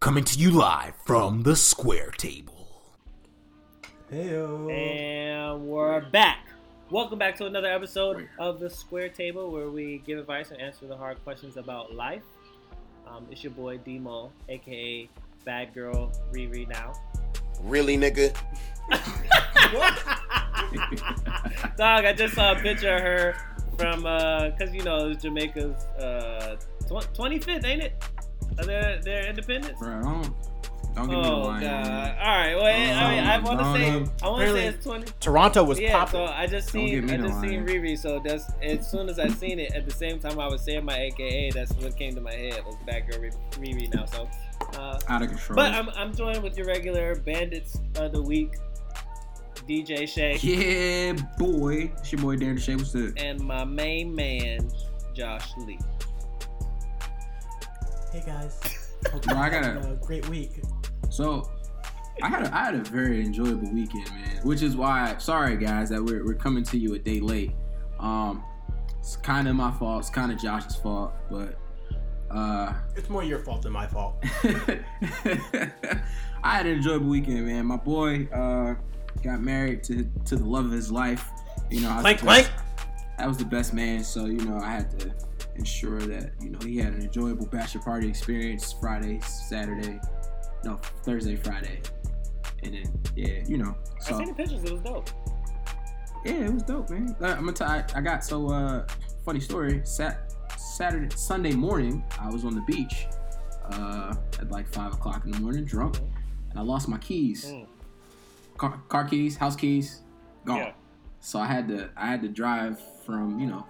Coming to you live from the Square Table. Heyo. And we're back. Welcome back to another episode of the Square Table, where we give advice and answer the hard questions about life. Um, it's your boy Demo, aka Bad Girl Riri now. Really, nigga? What? Dog, I just saw a picture of her from, uh, cause you know it's Jamaica's uh, tw- 25th, ain't it? Of their their independence. Bro, don't don't give me the Oh line. god! All right, well, I, mean, I Um, want to say, no. I want to say it's 20. Toronto was Yeah, popping. so I just seen I the just seen line. Riri. So that's as soon as I seen it, at the same time I was saying my AKA, that's what came to my head was Bad Girl Riri now. So, uh, Out of control. but I'm I'm joined with your regular bandits of the week, DJ Shay, yeah, boy. It's your boy Darren Shay. What's the and my main man Josh Lee. Hey guys. Hope Bro, you I gotta- a great week. So I had a, I had a very enjoyable weekend, man. Which is why, sorry guys, that we're, we're coming to you a day late. Um, it's kind of my fault. It's kind of Josh's fault, but uh, It's more your fault than my fault. I had an enjoyable weekend, man. My boy uh, got married to to the love of his life. You know, I was Clank, the best- clank. That was the best man. So you know, I had to ensure that you know he had an enjoyable bachelor party experience Friday, Saturday, no Thursday, Friday, and then yeah, you know. I seen the pictures. It was dope. yeah, it was dope, man. Uh, I'm gonna tell. I, I got so uh, funny story. Sat Saturday, Sunday morning, I was on the beach uh, at like five o'clock in the morning, drunk, and I lost my keys, Mm. car, car keys, house keys, gone. Yeah. So I had to I had to drive from you know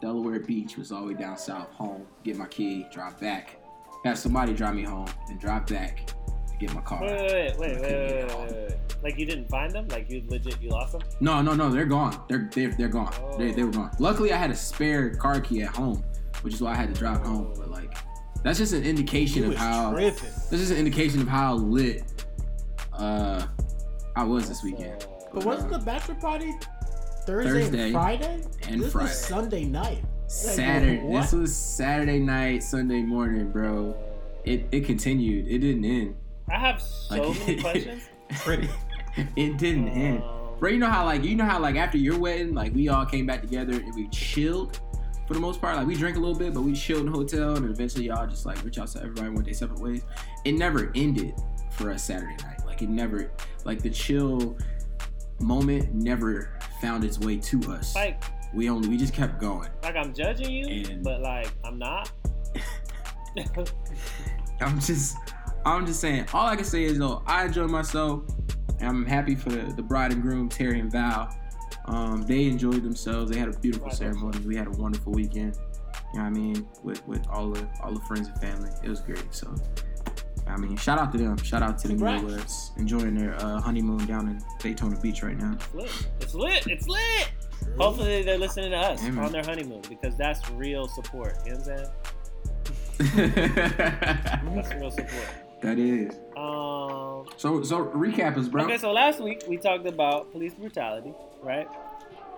Delaware beach was all the way down south home, get my key, drive back, have somebody drive me home, and drive back to get my car. Wait, wait, wait, wait, wait, wait, wait, wait. Like you didn't find them? Like you legit you lost them? No, no, no, they're gone. They're they're, they're gone. They, they were gone. Luckily, I had a spare car key at home, which is why I had to drive home. But like, that's just an indication You of how. tripping. That's just an indication of how lit uh I was this weekend But wasn't the bachelor party Thursday, Thursday and Friday? and this Friday. was Sunday night. Saturday. what? This was Saturday night, Sunday morning, bro. It it continued. It didn't end. I have so Like- many questions. Pretty. it didn't end. Um, Bro, you know how like you know how like after your wedding, like we all came back together and we chilled for the most part. Like we drank a little bit, but we chilled in the hotel, and eventually y'all just like reach out to everybody went their separate ways. It never ended for us Saturday night. Like it never like the chill moment never found its way to us. like We only we just kept going. like I'm judging you, And- but like I'm not. I'm just I'm just saying. All I can say is though, I enjoyed myself. And I'm happy for the, the bride and groom, Terry and Val. Um, they enjoyed themselves. They had a beautiful Right. ceremony. We had a wonderful weekend. You know what I mean? With with all the all the friends and family. It was great. So I mean, shout out to them. Shout out to the Congrats. newlyweds enjoying their uh, honeymoon down in Daytona Beach right now. It's lit. It's lit. It's lit. Hopefully they're listening to us man. on their honeymoon because that's real support. You know what I'm saying? That's real support. that is. Um. So so recap is bro. Okay, so last week we talked about police brutality, right?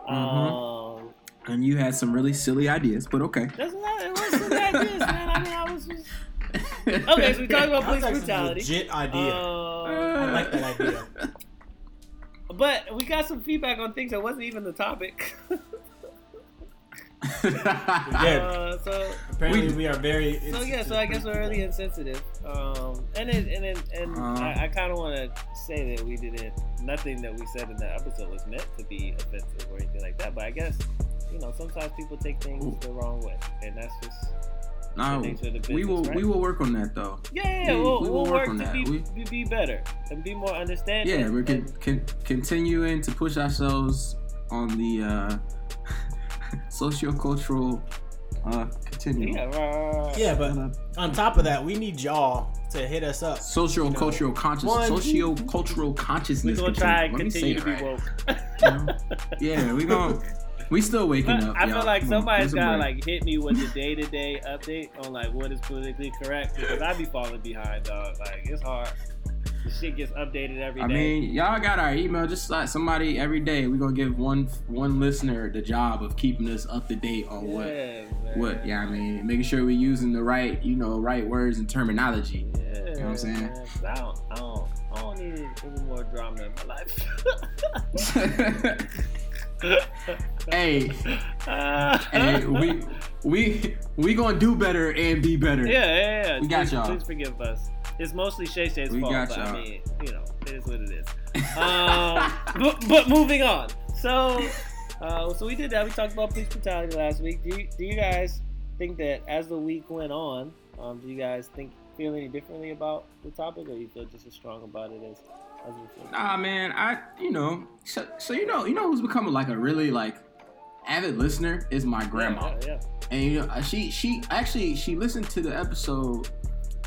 Mhm. Um. and you had some really silly ideas, but okay. That's not. It wasn't that good, man. I mean, I was just. Okay, so we talked about police actually a brutality. legit idea. Um, I like that idea. but we got some feedback on things that wasn't even the topic. Yeah. Uh, so Apparently, We- we, are very. So yeah, so I guess we're really insensitive. Um, and it, and it, and Uh. I, I kind of want to say that we didn't. Nothing that we said in that episode was meant to be offensive or anything like that. But I guess you know sometimes people take things Ooh. the wrong way, and that's just No, the nature of the business. we will right? we will work on that though. Yeah, yeah, we- we'll, we we'll work, work on to that. be, We- be be better and be more understanding. Yeah, we're con- and- con- continuing to push ourselves on the uh, socio-cultural uh, continuum. yeah, right, right, right. Yeah, but on top of that, we need y'all to hit us up. Socio-cultural conscious, One- socio-cultural We're consciousness. gonna try and Let me say continue to it be right. woke. Yeah, we going we still waking But up. I y'all. feel like Come on, somebody's give us a gotta like hit me with the day to day update on like what is politically correct because I be falling behind, dog. Like it's hard. The shit gets updated every day. I mean, y'all got our email. Just like somebody every day, we're gonna give one one listener the job of keeping us up to date on what yeah, man. what. Yeah, I mean, making sure we're using the right, you know, right words and terminology. Yeah, know what I'm saying? I don't, I don't, I don't need any more drama in my life. hey, Uh, hey, we we we gonna do better and be better. Yeah, yeah, yeah. We got please, y'all. Please forgive us. It's mostly Shay Shay's We fault, got but I y'all. mean, you know, it is what it is. Um, but, but moving on. So, uh, so we did that. We talked about police brutality last week. Do you, do you guys think that as the week went on, um, do you guys think feel any differently about the topic, or you feel just as strong about it as as we feel? Nah, man, I you know, so, so you know, you know who's becoming like a really like avid listener is my grandma. Yeah, yeah. And you know, she she actually she listened to the episode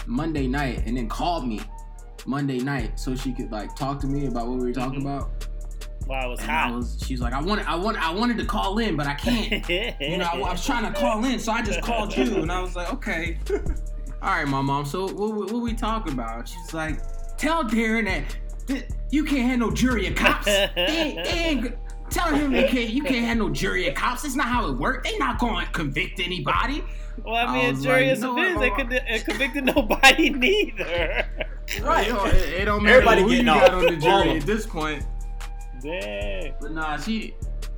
Monday night and then called me Monday night so she could like talk to me about what we were talking Mhm. about. Wow, it was And I hot. was she's like, I wanted I want I wanted to call in, but I can't. You know, I, I was trying to call in, so I just called you, and I was like, okay. All right, my mom. So what, what, what we talking about? She's like, tell Darren that, that you can't have no jury of cops. They, ain't- they ain't g- tell him they can't. You can't have no jury of cops. That's not how it works. They not going to convict anybody. Well, I I mean, was jury like, is you know a what, business. They could it convicted nobody neither. Right. It don't, it, it don't matter Everybody who you getting got off. on the All jury at this point. Dang. But nah, she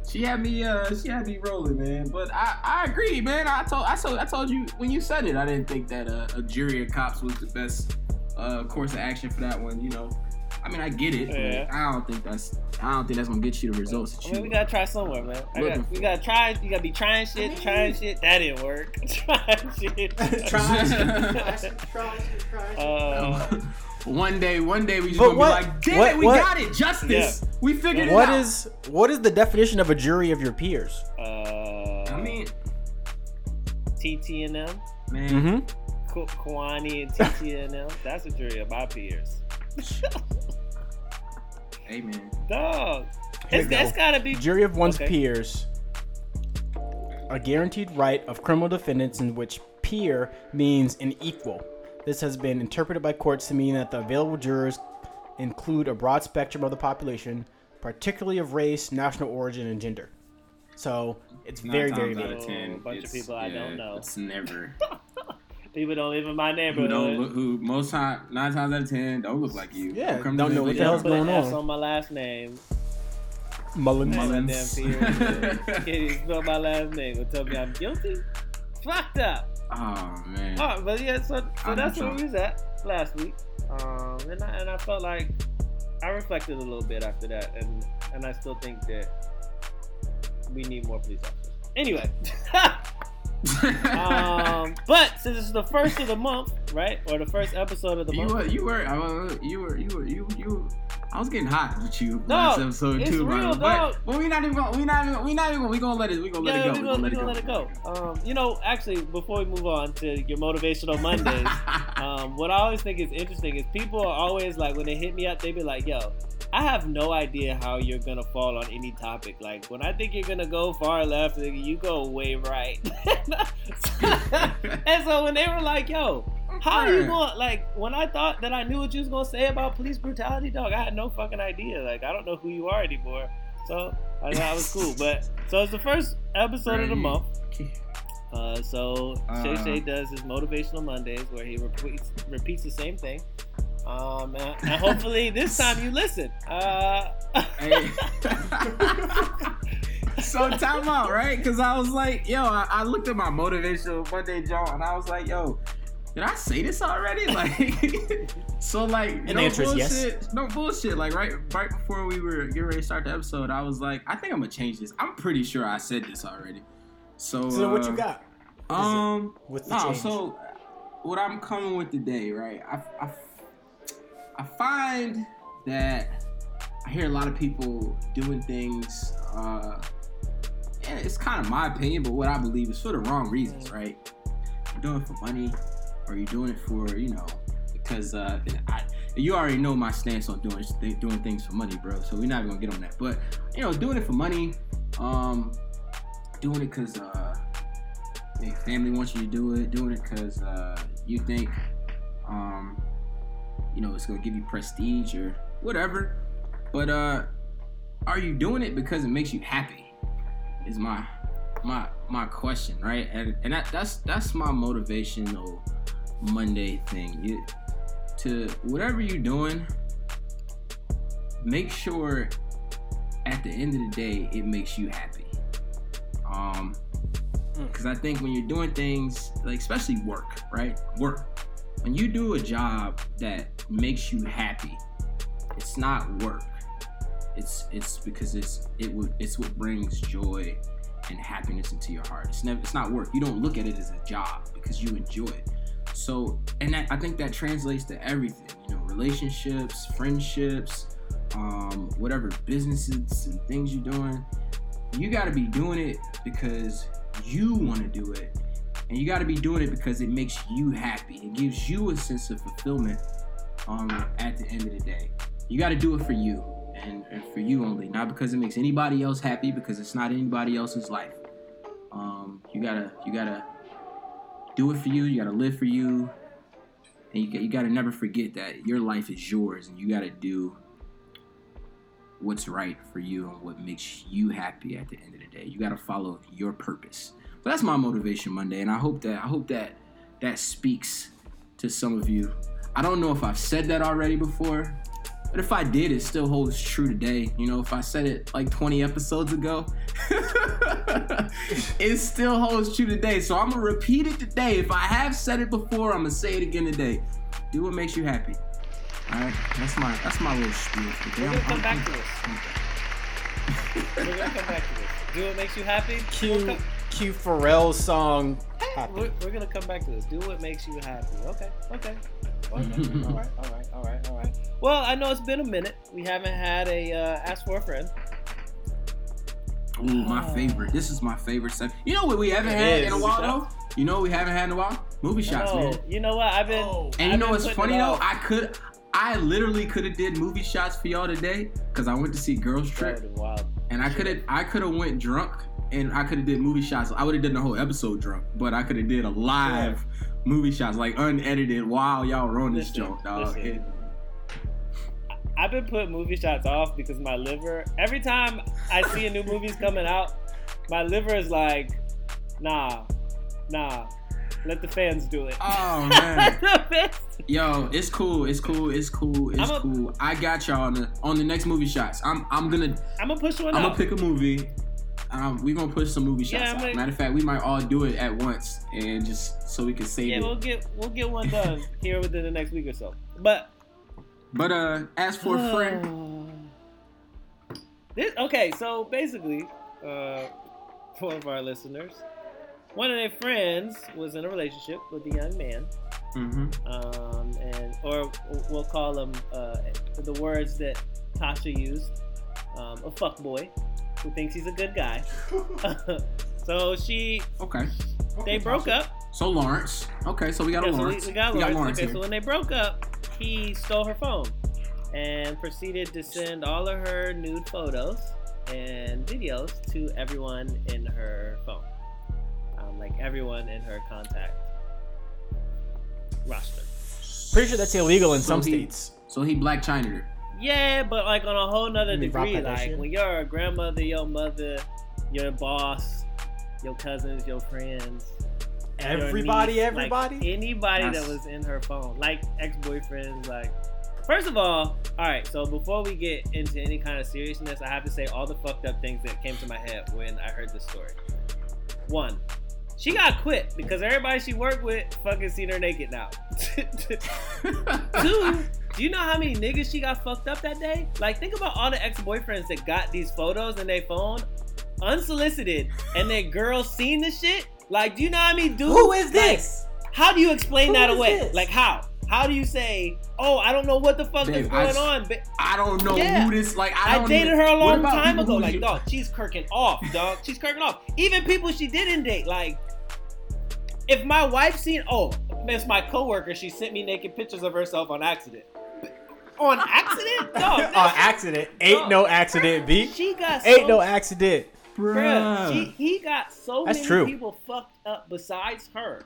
she had me uh she had me rolling, man. But I I agree, man. I told I told I told you when you said it, I didn't think that uh, a jury of cops was the best uh course of action for that one. You know, I mean I get it, Yeah. I don't think that's I don't think that's gonna get you the results that I you. mean, we gotta try somewhere, man. I Looking got, we gotta try. You gotta be trying shit, trying shit. That didn't work. trying shit. try, try, try, try. Uh, one day, one day we just gonna what- be like, damn what- it, we what- got it, justice. We figured it What out. is what is the definition of a jury of your peers? uh, I mean, TT and them, man, Mm-hmm. K- Kwani and TT and them. That's a jury of my peers. Hey man, Dog. Here It's, we go. it's gotta be. Jury of one's Okay. peers. A guaranteed right of criminal defendants in which peer means an equal. This has been interpreted by courts to mean that the available jurors include a broad spectrum of the population, particularly of race, national origin, and gender. So it's Nine very, very times out of ten, Oh, a bunch of it's- people I don't know. It's never. People don't live in my who neighborhood. don't look, who most time nine times out of ten don't look like you. Yeah, come don't know what the hell's you. Put an going S on? on my last name. Mullins. Mullins. Damn peers. Can't even spell my last name. Will tell me I'm guilty. Fucked up. Oh man. Oh, but yeah, so, so that's where we was at last week. Um, and I, and I felt like I reflected a little bit after that, and and I still think that we need more police officers. Anyway, um, but since it's the first of the month, right, or the first episode of the you month, were, you were, uh, you were, you were, you, you. I was getting hot with you No, last episode too, real. But, but we not even gonna, we not even, we not even, we gonna let it, we gonna let it go. we We gonna, gonna we gonna let it go. Um, you know, actually, before we move on to your motivational Mondays, um, what I always think is interesting is people are always like when they hit me up, they be like, "Yo, I have no idea how you're gonna fall on any topic. Like when I think you're gonna go far left, you go way right." and so when they were like, "Yo, how are you going?" Like when I thought that I knew what you was gonna say about police brutality, dog, I had no fucking idea. Like I don't know who you are anymore. So I that was cool. But so it's the first episode of the month. Uh, so Shay Uh. Shay does his motivational Mondays where he repeats repeats the same thing. Um, and, and hopefully this time you listen. Uh, Hey. so time out, right? Because I was like, yo, I, I looked at my motivational Monday John, and I was like, yo, did I say this already? Like, so like, And no the answer is bullshit, yes. no bullshit. Like right, right before we were getting ready to start the episode, I was like, I think I'm gonna change this. I'm pretty sure I said this already. So, So what you uh, got? Um, with the no, change? so what I'm coming with today, right? I, I, I find that I hear a lot of people doing things, uh, and it's kind of my opinion, but what I believe is for the wrong reasons, right? You're doing it for money, or you're doing it for, you know, because uh, I, you already know my stance on doing doing things for money, bro. So we're not even gonna get on that. But you know, doing it for money, um, doing it because uh, family wants you to do it, doing it because uh, you think, um, you you know, it's gonna give you prestige or whatever. But uh, are you doing it because it makes you happy? Is my my my question, right? And and that, that's that's my motivational Monday thing. You to whatever you're doing, make sure at the end of the day it makes you happy. Um, because I think when you're doing things like especially work, right? Work. When you do a job that makes you happy, it's not work. It's it's because it's it would it's what brings joy and happiness into your heart. It's never it's not work. You don't look at it as a job because you enjoy it. So and that, I think that translates to everything. You know, relationships, friendships, um, whatever businesses and things you're doing. You got to be doing it because you want to do it, and you got to be doing it because it makes you happy. It gives you a sense of fulfillment. Um, at the end of the day, you got to do it for you and, and for you only, not because it makes anybody else happy, because it's not anybody else's life. Um, you gotta you gotta do it for you. You gotta live for you, and you, you gotta never forget that your life is yours, and you gotta do what's right for you and what makes you happy at the end of the day. You gotta follow your purpose. So that's my motivation Monday, and I hope that I hope that that speaks to some of you. I don't know if I've said that already before, but if I did, it still holds true today. You know, if I said it like 20 episodes ago, it still holds true today. So I'm gonna repeat it today. If I have said it before, I'm gonna say it again today. Do what makes you happy. All right, that's my that's my little spiel. We're gonna come back to this. We're gonna come back to this. Do what makes you happy. We'll Cue, cue Pharrell's song. Happy. We're, we're gonna come back to this. Do what makes you happy. Okay. Okay. Okay. all right. All right. All right. All right. Well, I know it's been a minute. We haven't had a uh, ask for a friend. Ooh, my favorite. This is my favorite stuff. You know what we haven't It had is. in a while though? You know what we haven't had in a while? Movie shots, no, man. you know what? I've been. Oh. And you I've know been what's funny though? I could, I literally could have did movie shots for y'all today because I went to see Girls Trip, wild. and I could have, I could have went drunk, and I could have did movie shots. I would have done the whole episode drunk, but I could have did a live movie shots, like unedited, while y'all were on this joke, dog. I've been putting movie shots off because my liver. Every time I see a new movie's coming out, my liver is like, nah, nah. Let the fans do it. oh man. Yo, it's cool. It's cool. It's cool. It's a- cool. I got y'all on the on the next movie shots. I'm I'm gonna I'm gonna push one I'm gonna pick a movie. Um, we gonna push some movie shots. Yeah, out. Matter of fact, we might all do it at once and just so we can save yeah, it. we'll get we'll get one done here within the next week or so. But But uh, as for a friend, This, okay, so basically, uh, for one of our listeners, one of their friends was in a relationship with a young man, hmm um, and or we'll call him uh, the words that Tasha used, um, a fuck boy who thinks he's a good guy. so she, okay. they broke up. So Lawrence, okay, so we got a Yeah, so we, Lawrence. we got Lawrence. okay, here. so when they broke up, he stole her phone and proceeded to send all of her nude photos and videos to everyone in her phone, um, like everyone in her contact roster. Pretty sure that's illegal in So some he- states. So he Blac Chyna her. Yeah, but like on a whole nother You degree. Like when you're a grandmother, your mother, your boss, your cousins, your friends, your Everybody, niece, everybody. like anybody that was in her phone, like ex-boyfriends, like. First of all, all right. So before we get into any kind of seriousness, I have to say all the fucked up things that came to my head when I heard this story. One, she got quit because everybody she worked with fucking seen her naked now. Two, do you know how many niggas she got fucked up that day? Like, think about all the ex-boyfriends that got these photos in their phone unsolicited, and their girls seen the shit. Like, do you know how many dudes? Who is like, this? how do you explain Who that is away? this? Like, how? How do you say, oh, I don't know what the fuck Babe, is going s- on? But I don't know Yeah. who this like. I, I, don't dated even- her a long time ago. Like, you- dog, she's kirking off, dog. She's kirking off. Even people she didn't date, like, if my wife seen, oh, it's my coworker, she sent me naked pictures of herself on accident. On accident? Dog, On accident. Ain't Dog. no accident, B. she got Ain't so, no accident. bruh, she, he got so That's many true. people fucked up besides her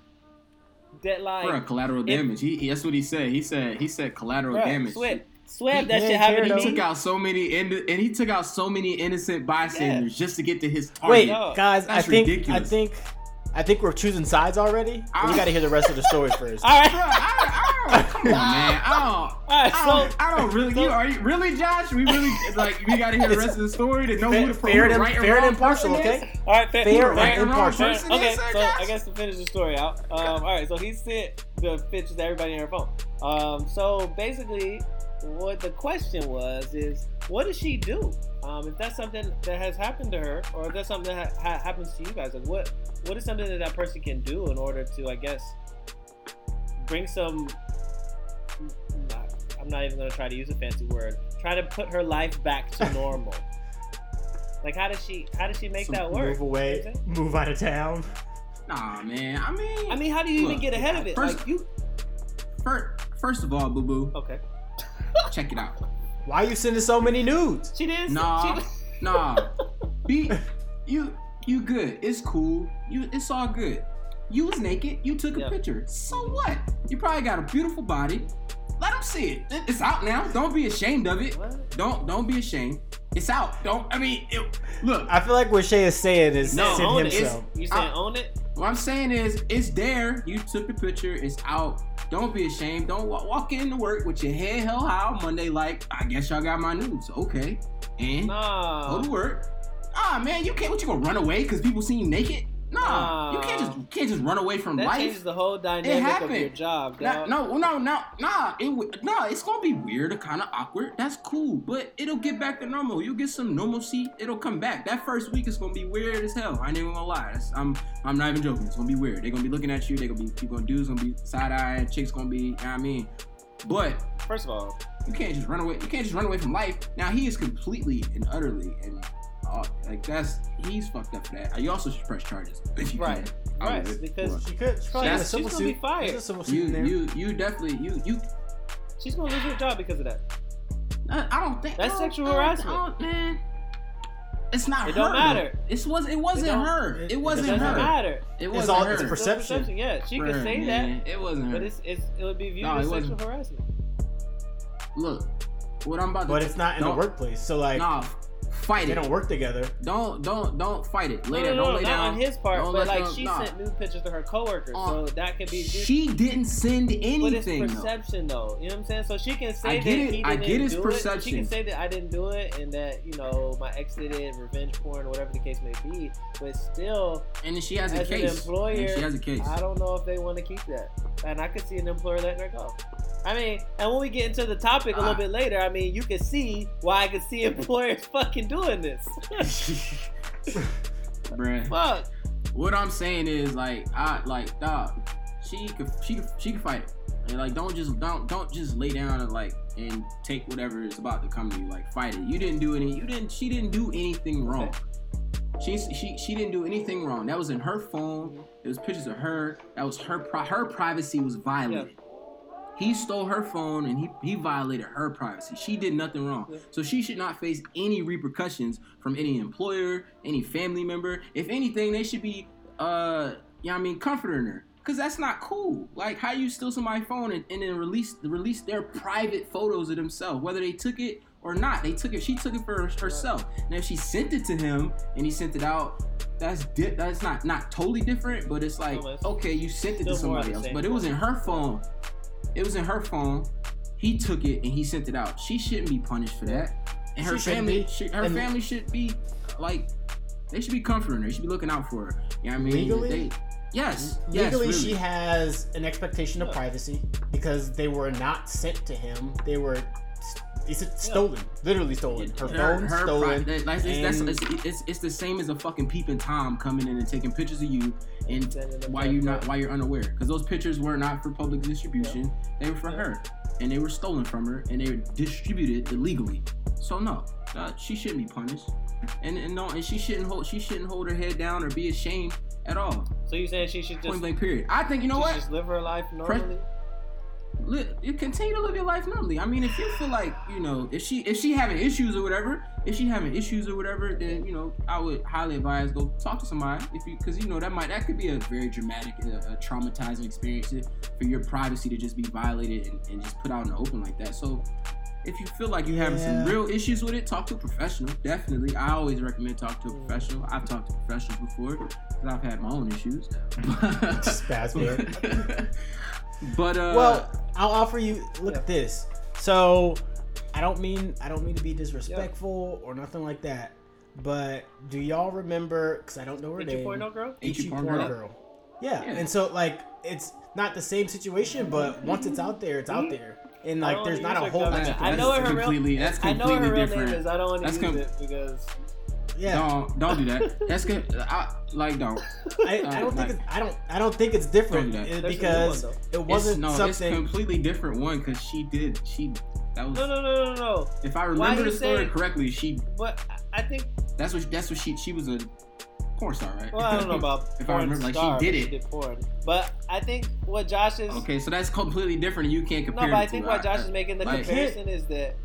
That like, Bro, collateral if- damage. He, he- that's what he said. He said he said collateral bruh, damage. Sweat, sweat that shit happened care, to He took out so many in- and he took out so many innocent bystanders just to get to his target. Wait, No. guys, I That's think ridiculous. I think I think we're choosing sides already. I- we got to hear the rest of the story first. All right, Bro, I, I come on, man. I don't. all right. I So don't, I don't really. you are you really, Josh? We really like. We got to hear the rest of the story to know Fair- who the fair who the and- right and fair and impartial, person okay? is. All right, fair, Fair fair, and impartial. fair. Okay, Yes, so sir, I guess to finish the story out. Um, all right, so he sent the pictures to everybody on her phone. Um, so basically, what the question was is, what does she do? Um, if that's something that has happened to her, or if that's something that ha- ha- happens to you guys, like what what is something that that person can do in order to, I guess, bring some. I'm not even gonna try to use a fancy word. Try to put her life back to normal. like, how does she? How does she make Some that work? Move away, move out of town. Nah, man. I mean, I mean, how do you even get ahead of it? first- like you. first, first of all, boo boo, Okay. check it out. Why are you sending so many nudes? She did. Nah, She, nah. Be you, you good. It's cool. You, it's all good. You was naked. You took a Yeah. picture. So what? You probably got a beautiful body. Let them see it. It- It's out now. Don't be ashamed of it. What? Don't don't be ashamed. It's out. Don't. I mean, it, look. I feel like what Shay is saying is No, send own him it. You saying I- own it? What I'm saying is, it's there. You took the picture. It's out. Don't be ashamed. Don't walk, walk into work with your head held high Monday. Like, I guess y'all got my news. Okay, and Nah. go to work. Ah, man, you can't. What you gonna run away because people see you naked? Nah, you can't just you can't just run away from That life. changes the whole dynamic of happened. your job. Nah, dog. no, no, no, nah. It nah. It's gonna be weird or kind of awkward. That's cool, but it'll get back to normal. You'll get some normalcy. It'll come back. That first week is gonna be weird as hell. I ain't even gonna lie. That's, I'm I'm not even joking. It's gonna be weird. They're gonna be looking at you. They're gonna be people gonna dudes gonna be side eye. Chicks gonna be. You know what I mean, but First of all, you can't just run away. You can't just run away from life. Now he is completely and utterly and. Uh, like that's he's fucked up for that. You also should press charges if you Right. can. I right? would. Because She could. She probably got a That's- civil she's gonna be suit. fired. There's a civil suit you in there. you you definitely you you she's gonna lose her job because of that. I I don't think That's I don't- sexual I don't- harassment. I don't- man. It's not It her. don't matter. It was. It wasn't don't- her. it- It, it wasn't It doesn't her. matter. It wasn't all- her. it's a Still perception. Yeah, she Bruh, can say man, that, It wasn't her. but it's, it's it would be viewed No, as it sexual wasn't. harassment. Look, what I'm about to. But it's not in the don't- workplace. So like Nah, fight they it. They don't work together. Don't don't don't fight it. Lay no, down. no, Don't no, lay not down. on his part, Don't but like them- she nah. sent nude pictures to her coworkers, Uh, so that could be viewed. She didn't send anything. But it's anything. though. perception, though. You know what I'm saying? So she can say I that get it. he I didn't get his do it. She can say that I didn't do it, and that you know my ex did it, revenge porn, whatever the case may be. But still, And she has a as an employer, and she has a case. I don't know if they want to keep that, and I could see an employer letting her go. I mean, and when we get into the topic a little Ah. bit later, I mean, you can see why I could see employers fucking doing this. Bruh. Fuck. What I'm saying is like I like dog. She could she could she could fight it. And like don't just don't don't just lay down and like and take whatever is about to come to you. Like fight it. You didn't do any. You didn't. She didn't do anything wrong. She's she she didn't do anything wrong. That was in her phone. It was pictures of her. That was her pri- her privacy was violated. He stole her phone and he, he violated her privacy. She did nothing wrong. So she should not face any repercussions from any employer, any family member. If anything, they should be uh you know I mean comforting her. Cause that's not cool. Like how you steal somebody's phone and, and then release release their private photos of themselves, whether they took it or not. They took it. She took it for herself. Now if she sent it to him and he sent it out, that's di- that's not not totally different, but it's like okay, you sent it to somebody else, but it was in her phone. It was in her phone. He took it and he sent it out. She shouldn't be punished for that. And her She family, should, her And- family should be like, they should be comforting her. They should be looking out for her. You know what I mean? Legally? They, yes. yes, Legally, really. she has an expectation of privacy because they were not sent to him. They were it's stolen, literally stolen. Her, phone pri- stolen. that- like, it's, that's, and- it's, it's, it's the same as a fucking peeping tom coming in and taking pictures of you and why you not why you're unaware. Because those pictures were not for public distribution. They were for Yeah. her. And they were stolen from her and they were distributed illegally. So no. Uh, she shouldn't be punished. And, and no and she shouldn't hold she shouldn't hold her head down or be ashamed at all. So you saying she should just point just, blank period. I think you know she what? just live her life normally? li- you continue to live your life normally. I mean, if you feel like you know, if she if she having issues or whatever, if she having issues or whatever, then you know, I would highly advise go talk to somebody. If you because you know that might that could be a very dramatic, uh, a traumatizing experience for your privacy to just be violated and, and just put out in the open like that. So. If you feel like you're having some real issues with it, talk to a professional. Definitely, I always recommend talk to a professional. I've talked to professionals before because I've had my own issues. Spaz bear. but uh, Well, I'll offer you. Look Yeah. at this. So, I don't mean I don't mean to be disrespectful or nothing like that. But do y'all remember? Because I don't know her Did name. you point girl? H.E. H.E. Porn Porn girl. Girl? Yeah. Yeah. and so like it's not the same situation, but once it's out there, it's out there, and like there's not a whole her bunch of. I know her real- completely. That's I know completely her real different. name is. I don't want to That's use com- it because Yeah, Don't don't do that. That's good. I like don't. I, I don't think like- it's I don't I don't think it's different Don't do that. Eh, There's a new because one, it wasn't no, it's completely different one because she did she that was no, no, no, no, no. if I remember the story saying- correctly she But I- I think. that's what that's what she she was a porn star right Well, I don't know about If I porn remember, like, she did but it. did porn. But I think what Josh is. okay so that's completely different you can't compare. No, but I think two. what Josh is making the like- comparison is that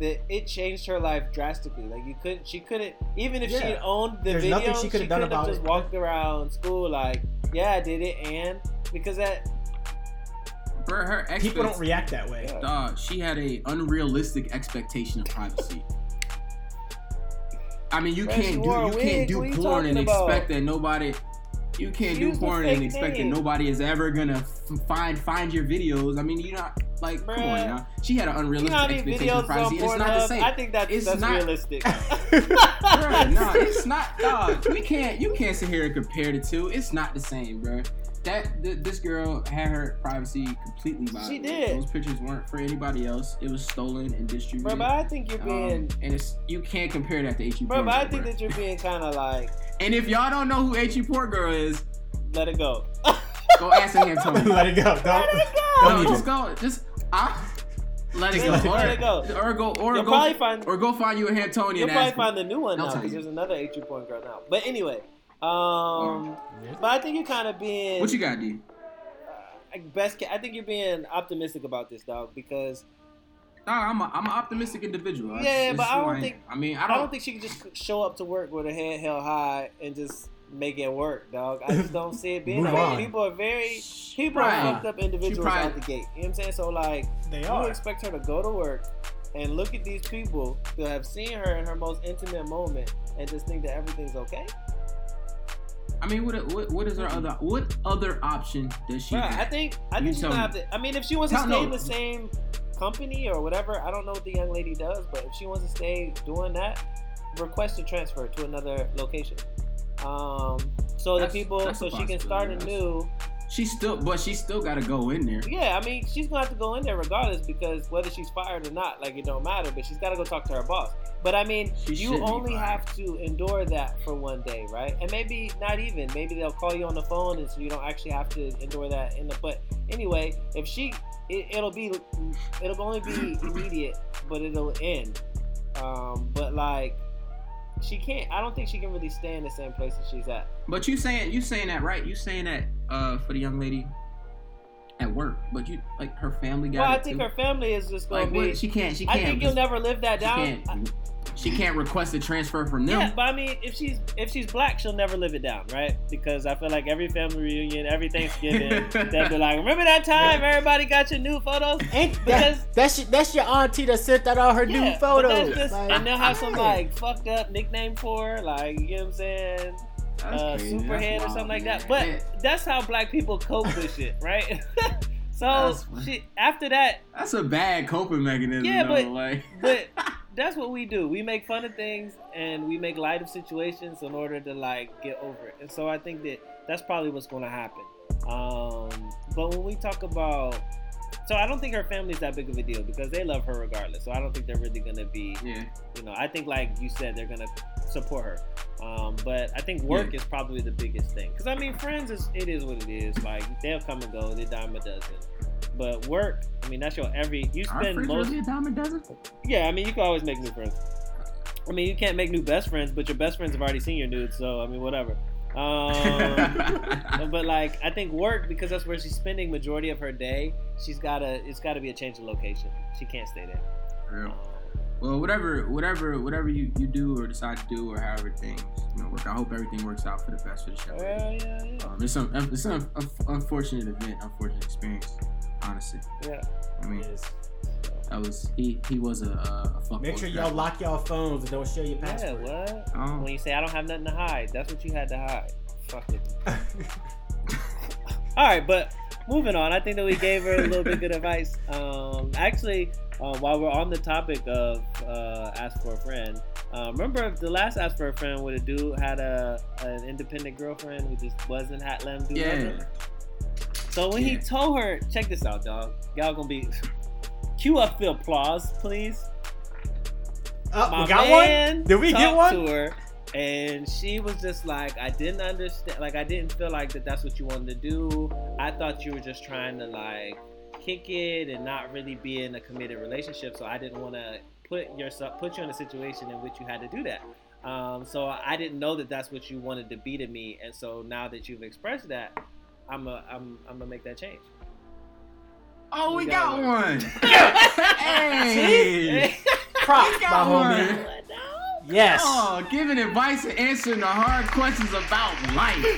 that it changed her life drastically. Like you couldn't, she couldn't, even if she owned the There's video, nothing she could've done about just it. walked around school like, yeah, I did it, and because that, Bro, her People don't react that way. Yeah. Dog, she had a unrealistic expectation of privacy. I mean, you Man, she can't do wore a you can't do What are you porn and about? expect that nobody. You can't do porn and expect that nobody is ever gonna f- find find your videos. I mean, you're not like come on now. She had an you unrealistic know expectation of privacy. It's not the same. I think that's It's that's not- realistic. Bruh, no, it's not, dog. We can't. You can't sit here and compare the two. It's not the same, bro. That th- this girl had her privacy completely violated. She did. Those pictures weren't for anybody else. It was stolen and distributed. Bro, but I think you're Um, being, and it's you can't compare that to H.E. bro, but I think bro. that you're being kind of like, And if y'all don't know who H.E. Poor Girl is, let it go. go ask him, Tony. Let it go. Don't. Let it Don't no, just go. Just I let it go. Let it- or, let it go. Or go. Or You'll go. find- or go find you a Antonian. You'll probably find the new one now because there's another H2 point girl now. But anyway, um, but I think you're kind of being. What you got, D? like, best. I think you're being optimistic about this, dog, because No, I'm a, I'm an optimistic individual. Yeah, it's but I don't am. think- I mean, I I don't. I don't think she can just show up to work with her head held high and just make it work, dog. I just don't see it being Move that way. on. People are very people Right. are fucked up individuals probably- out the gate. You know what I'm saying? So like, They you are. expect her to go to work and look at these people who have seen her in her most intimate moment and just think that everything's okay? I mean, what, what what is her other what other option does she Bruh, have? I think I You think she's tell gonna have to. I mean, if she wants to stay in the same company or whatever, I don't know what the young lady does, but if she wants to stay doing that, request a transfer to another location. Um, so the people, so she can start anew. She's still, but she still got to go in there. Yeah, I mean, she's gonna have to go in there regardless because whether she's fired or not, like it don't matter. But she's got to go talk to her boss. But I mean, She you only have to endure that for one day, right? And maybe not even. Maybe they'll call you on the phone, and so you don't actually have to endure that. In the but anyway, if she, it, it'll be, it'll only be immediate, but it'll end. Um, but like, she can't. I don't think she can really stay in the same place that she's at. But you saying you saying that right? You saying that uh for the young lady at work, but you like her family got Well, I think too. her family is just gonna be. what? She can't. She I can't. I think you'll never live that down. can't. She can't request a transfer from them. Yeah, but I mean, if she's if she's black, she'll never live it down, right? Because I feel like every family reunion, every Thanksgiving, they'll be like, "Remember that time everybody got your new photos?" Ain't Because- that, that's your, that's your auntie that sent out all her Yeah, new but photos. that's just- Like, and they'll have some like fucked up nickname for her, like you know what I'm saying, uh, Superhead or wild, something like that. But Yeah, that's how black people cope with shit, right? so That's shit. After that, that's a bad coping mechanism. Yeah, though, but- like, but that's what we do. We make fun of things and we make light of situations in order to like get over it. And so I think that that's probably what's going to happen. Um, but when we talk about, so I don't think her family's that big of a deal because they love her regardless. So I don't think they're really going to be, yeah, you know, I think like you said, they're going to support her. Um, but I think work is probably the biggest thing because I mean, friends is it is what it is. Like they'll come and go, they dime a dozen. But work, I mean, that's your every. You spend friends most. really a dime a dozen. Yeah, I mean, you can always make new friends. I mean, you can't make new best friends, but your best friends have already seen your nudes, so I mean, whatever. Um, but like I think work because that's where she's spending majority of her day. She's gotta it's gotta be a change of location. She can't stay there. Real. Well, whatever, whatever, whatever you, you do or decide to do, or however things you know work. I hope everything works out for the best for the show. Yeah, yeah, yeah. Um, it's some, it's an unfortunate event, unfortunate experience. Honestly, Yeah. I mean, It is. that was he. He was a, a, a fuck Make sure y'all lock y'all phones and don't share your Yeah, what? Oh. When you say I don't have nothing to hide, that's what you had to hide. Fuck it. All right, but moving on. I think that we gave her a little bit good advice. Um, actually, uh, while we're on the topic of uh, ask for a friend, uh, remember the last ask for a friend where the dude had a an independent girlfriend who just wasn't ha- letting him do Yeah. nothing. So when he told her, check this out, dog. Y'all gonna be cue up the applause, please. My we got one? Did we get one? To her, and she was just like, I didn't understand. Like, I didn't feel like that. That's what you wanted to do. I thought you were just trying to like kick it and not really be in a committed relationship. So I didn't want to put yourself put you in a situation in which you had to do that. Um, so I didn't know that that's what you wanted to be to me. And so now that you've expressed that, I'm a, I'm I'm gonna make that change. Oh, we We got got one. hey. Props, We my got homie. Yes. Oh, giving advice and answering the hard questions about life.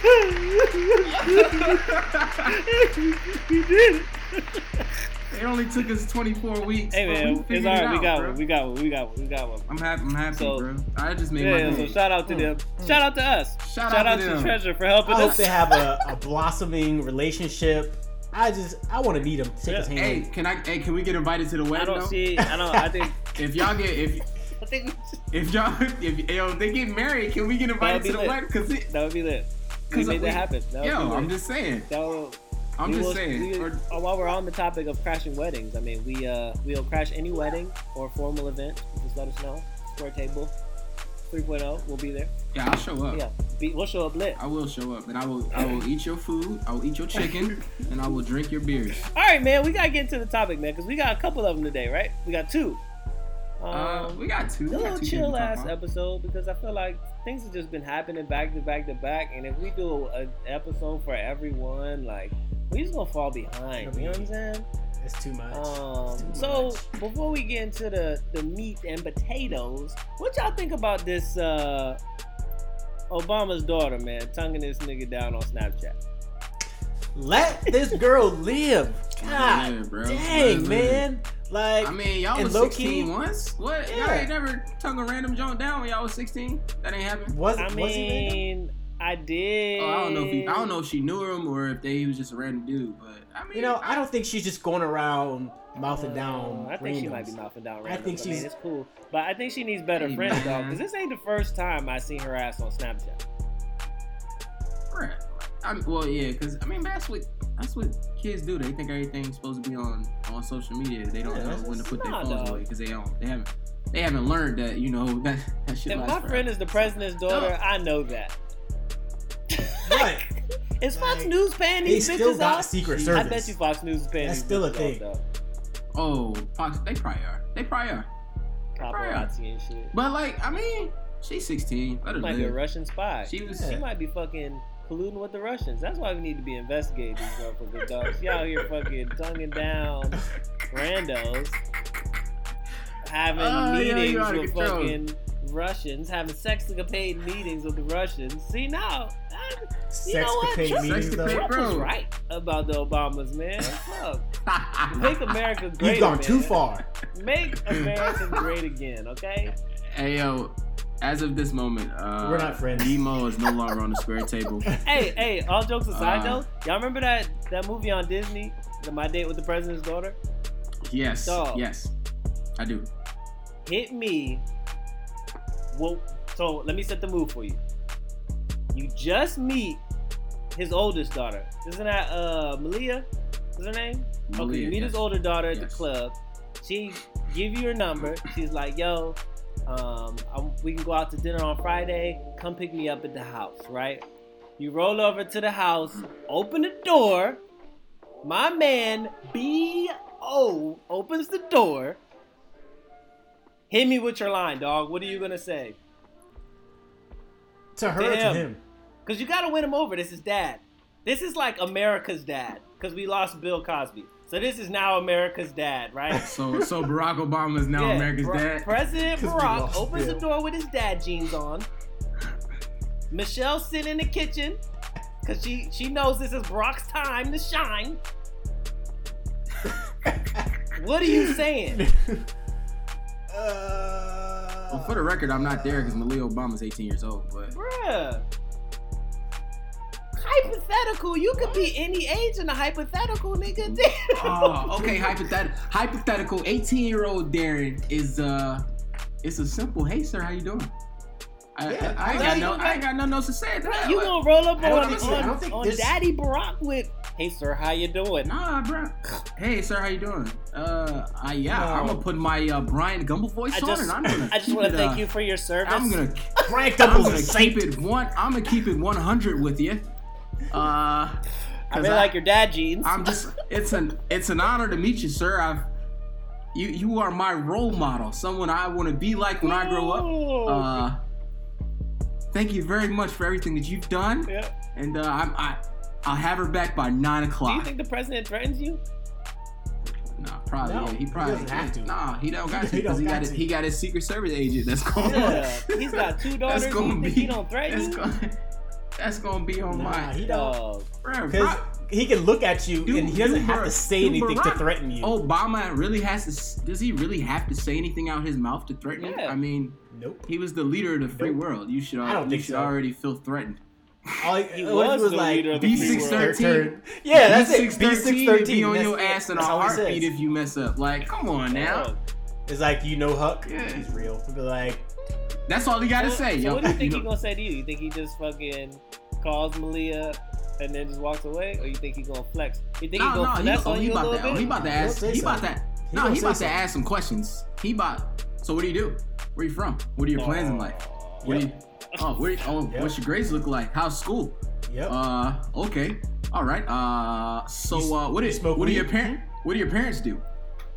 it only took us 24 weeks. Hey man, we it's figured all it right. We got one. We got one. We got one. We got one. I'm happy. I'm happy, So- bro. I just made Yeah, my so shout out to them. Mm. Mm. Shout out to us. Shout Shout out out to to them. Treasure for helping I hope they have a, a blossoming relationship. I just, I want to meet him, shake his hand. Hey, can I? Hey, can we get invited to the wedding? I don't though? see. I don't. I think. If y'all get if I think if y'all if yo if they get married, can we get invited to the lit. wedding? Cause it, that would be lit. We cause made we- that happen. That yo, I'm just saying. That will, I'm just will- saying. we- Or- uh, while we're on the topic of crashing weddings, I mean, we uh we'll crash any wedding or formal event. Just let us know. Square table, 3.0. We'll be there. yeah, I'll show up. Yeah, be, we'll show up lit. I will show up, and I will I will eat your food. I will eat your chicken, and I will drink your beers. All right, man. We gotta get into the topic, man, because we got a couple of them today, right? We got two. Um, Uh, we got two. a little two chill things to talk ass episode because I feel like things have just been happening back to back to back, and if we do an episode for everyone, like we just gonna fall behind. You know what I'm saying? It's too much. Um, It's too so much. before we get into the the meat and potatoes, what y'all think about this? uh Obama's daughter, man, tonguing this nigga down on Snapchat. Let this girl live. God Yeah, bro. dang, man. Like, I mean, y'all was low-key- 16 once. What? Y'all ain't never tongue a random joint down when y'all was 16? That ain't happened. was, I was he mean, I did. Oh, I don't know if he, I don't know if she knew him or if they he was just a random dude. But I mean, You know, I don't think she's just going around mouthing Uh, down. I think she might be mouthing down. I Randoms. think I mean, she's- it's cool, but I think she needs better Hey, friends, dog. man. Because this ain't the first time I seen her ass on Snapchat. Right. I'm, well, yeah, because I mean, that's what that's what kids do. They think everything's supposed to be on on social media. They don't Yeah, know when to put their phones dog. away because they don't. They haven't. They haven't learned that you know that that shit. If my friend forever. is the president's daughter, I know that. What? Is Fox Like, News paying They these still bitches got off? Secret I Service. I bet you Fox News is paying That's these still a bitches thing. off, Oh, Fox. They probably are. They probably are. though. Right. Paparazzi and shit. But like, I mean, she's 16. Let her Might be a. Russian spy. She was. She might be fucking colluding with the Russians. That's why we need to be investigating these motherfucking dogs. She out here fucking tonguing down randos, having oh, yeah, you meetings out of with control. fucking Russians, having sexcapade meetings with the Russians. See now, I- you know what? Sexcapade Trump, meetings, though. Sexcapade- Trump was right about the Obamas, man. Make America great. You've gone too far. Make America great again, okay? Hey yo, as of this moment, uh, We're not friends. Nemo is no longer on the square table. hey, hey, all jokes aside Uh, though, y'all remember that that movie on Disney, the My Date with the President's Daughter? Yes, Dog. yes, I do. Hit me. Well, so let me set the mood for you. You just meet his oldest daughter. Isn't that uh Malia? Is her name? okay, you meet his older daughter at the club. She give you her number. She's like, "Yo, um, I'm, we can go out to dinner on Friday. Come pick me up at the house, right?" You roll over to the house, open the door. My man B O opens the door. Hit me with your line, dog. What are you gonna say? To her or Damn. to him? Because you got to win him over. This is dad. This is like America's dad. Because we lost Bill Cosby. So this is now America's dad, right? So so Barack Obama is now Yeah, America's Bar- dad. President Barack lost opens the door with his dad jeans on. Michelle sit in the kitchen because she she knows this is Barack's time to shine. what are you saying? Uh, Well, for the record, I'm not there because Malia Obama's 18 years old. But Bruh. Hypothetical. You could be any age in a hypothetical, nigga. Damn. oh, okay, hypothetical. Hypothetical. 18 year old Darren is uh, it's a simple. Hey, sir, how you doing? I, Yeah, I, I ain't I got like- no, I ain't got nothing else to say. To that. You What? gonna roll up I on, think on, on this- Daddy Barack with, hey sir, how you doing? Nah, bro. Hey, sir, how you doing? Uh, I, yeah, No. I'm gonna put my uh, Bryant Gumbel voice I on, just, and I'm gonna. I just want to thank uh, you for your service. I'm gonna, Frank I'm gonna keep it one. I'm gonna keep it 100 with you. Uh, I 'cause really like your dad jeans. I'm just. It's an. It's an honor to meet you, sir. I've. You you are my role model. Someone I want to be like when I grow up. Uh, thank you very much for everything that you've done, yeah. and uh, I'm I. I'll have her back by nine o'clock. Do you think the president threatens you? Nah, probably. No, yeah, he he probably doesn't have to. Nah, he don't got to He because he don't got got his, he got his Secret Service agent. That's going. Yeah. He's got two daughters. That's gonna think be. he don't threaten that's you? Gonna, that's gonna be on Nah, my. he don't. Oh, Bro- he can look at you Dude, and he doesn't have Barack- to say dude, anything to threaten you. Obama really has to. Does he really have to say anything out his mouth to threaten you? I mean, Nope. he was the leader of the free Nope. world. You should. I don't you think should so. already feel threatened. All he, He what was he the leader of the free world. B613. Yeah, that's it. B613 B613 be on that's your ass in a That's all he heartbeat if you mess up. Like, come on now. It's like you know Huck. Yeah. He's real. He'll be like, That's all he got to So- say, so yo. what do you think know- he gonna say to you? You think he just fucking calls Malia and then just walks away, or you think he gonna flex? You think No, he no, gonna he, flex oh, on he you a about little to, oh, bit? he about to ask, he about that. to, He no, he about to ask some questions. He about, so what do you do? Where you from? What are your plans in life? What do you, oh, where, oh, Yep. what's your grades look like? How's school? yep. Uh, okay, all right. Uh, so You- uh, what you is, smoke what do your weed? parents, what do your parents do?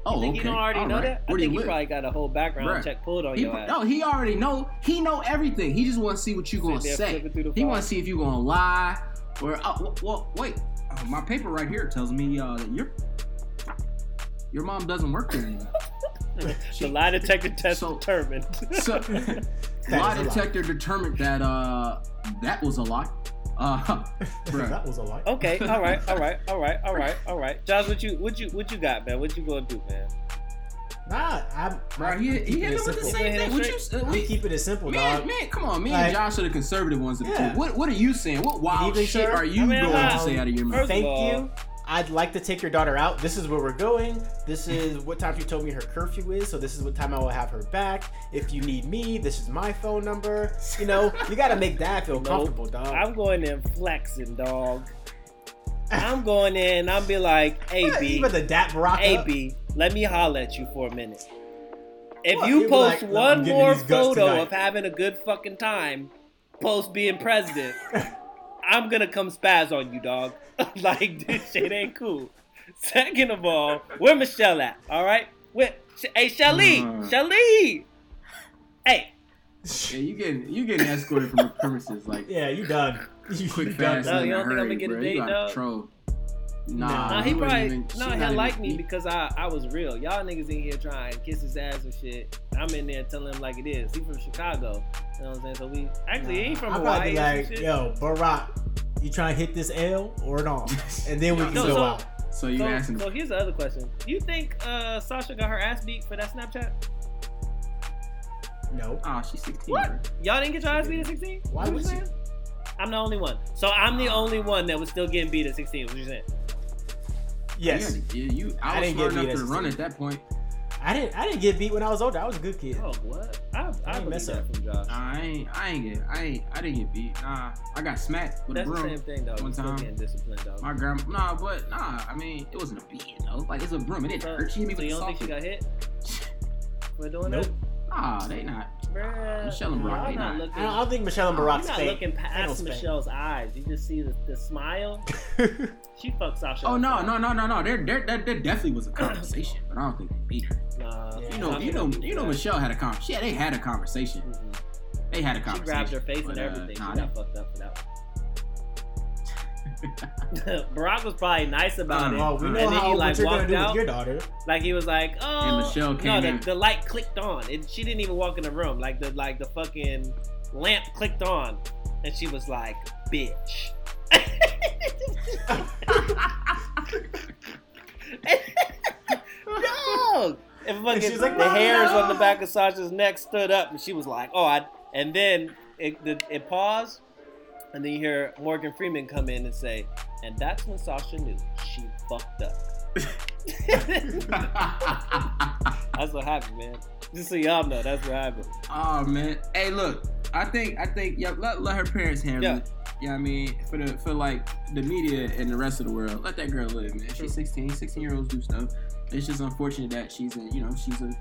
Oh, You think okay. he don't already all know right. that? I Where do think you he live? probably got a whole background Bruh. check pulled on He, your ass. no, he already know. He know everything. He just want to see what you gonna say. flipping through the He want to see if you gonna lie or. Oh, well, well wait. Oh, my paper right here tells me uh, that your your mom doesn't work there anymore. the lie detector test So- determined. So, That lie is a lie. detector determined that uh that was a lie. Uh, bruh. that was a lie. okay, all right, all right, all right, all right, all right. Josh, what you what you what you got, man? What you gonna do, man? Nah, I'm. Bro, I'm he, he keeping hit it him with the same Hit thing. What you, uh, We keep it as simple, man, dog. man, come on, me Like- and Josh are the conservative ones of Yeah. What, what are you saying? What wild evening, shit sir. are you I mean, going to say out of your mouth? Thank all- you. I'd like to take your daughter out. This is where we're going. This is what time she told me her curfew is. So this is what time I will have her back. If you need me, this is my phone number. You know, you gotta make dad feel Nope. comfortable, dog. I'm going in flexing, dog. I'm going in. I'm be like, hey Yeah, B, Even the dap rock hey up. B, let me holler at you for a minute. If What? you You'd post like, one I'm more photo tonight." of having a good fucking time, post being president, I'm gonna come spaz on you, dog. like this shit ain't cool. Second of all, where Michelle at? All right, where? Hey, Shelly, Uh. Shelly. Hey, Yeah, you getting you getting escorted from the premises like Yeah, you done. You quick, you done. No, you in don't a think I'm gonna get a date, you got dog? Troll. Nah, Nah, Nah, he he probably even- no, he'll not even- like me because I I was real. Y'all niggas in here trying to kiss his ass and shit. I'm in there telling him like it is. He from Chicago. You know what I'm saying? So we actually he ain't from I'll probably Hawaii. be like, some shit. yo, Barack, you trying to hit this L or not? And then we can No, go so- out. So you so, asking? so here's the other question. Do you think uh, Sasha got her ass beat for that Snapchat? No. Oh, she's 16. What? bro. Y'all didn't get your ass beat at 16? Why What would you? I'm the only one. So I'm the only one that was still getting beat at 16. What you saying? Yes. Yeah, you. I I was didn't smart get enough to run at that point. I didn't. I didn't get beat when I was older. I was a good kid. Oh, what? I, I, ain't believe mess that up. from Josh. Nah, I ain't. I ain't get. I ain't. I didn't get beat. Nah, I got smacked with That's a the broom. same thing, dog. one You still time. getting disciplined, dog. My grandma. Nah, but nah. I mean, it wasn't a beating though. Like it's a broom. It didn't So, hurt. She hit me so with you the don't think she got hit for doing Nope. Nah, they not. That? Bruh, Michelle and Barack, y'all not not. looking. I don't, think Michelle and You're Barack's not looking past spank. Michelle's eyes. You just see the, the smile. She fucks Sasha. Oh no, no, no, no, no. There, there, there, there definitely was a conversation, but I don't think they beat her. Nah, Yeah. You know, you know, you know. Michelle had a con. Yeah, they had a conversation. Mhm. They had a conversation. She conversation. grabbed her face but, and uh, everything. nah, she got fucked up for that one. Barack was probably nice about it. Oh, we And know then how he, like, what you're gonna walked out. your daughter. Like he was like, oh, And Michelle no, came the, in. the light clicked on, and she didn't even walk in the room. Like the like the fucking lamp clicked on, and she was like, bitch. Dog. And fucking she's like, the "Mommy, hairs on the back of Sasha's neck stood up, and she was like, "Oh, I." And then it it, it paused, and then you hear Morgan Freeman come in and say, "And that's when Sasha knew she fucked up." That's what happened, man. Just so y'all know, that's what happened. oh man. Hey, look. I think I think yeah. Let, let her parents handle Yeah. it. Yeah, I mean, for the for like the media and the rest of the world, let that girl live, man. She's 16. 16 year olds do stuff. It's just unfortunate that she's a you know she's a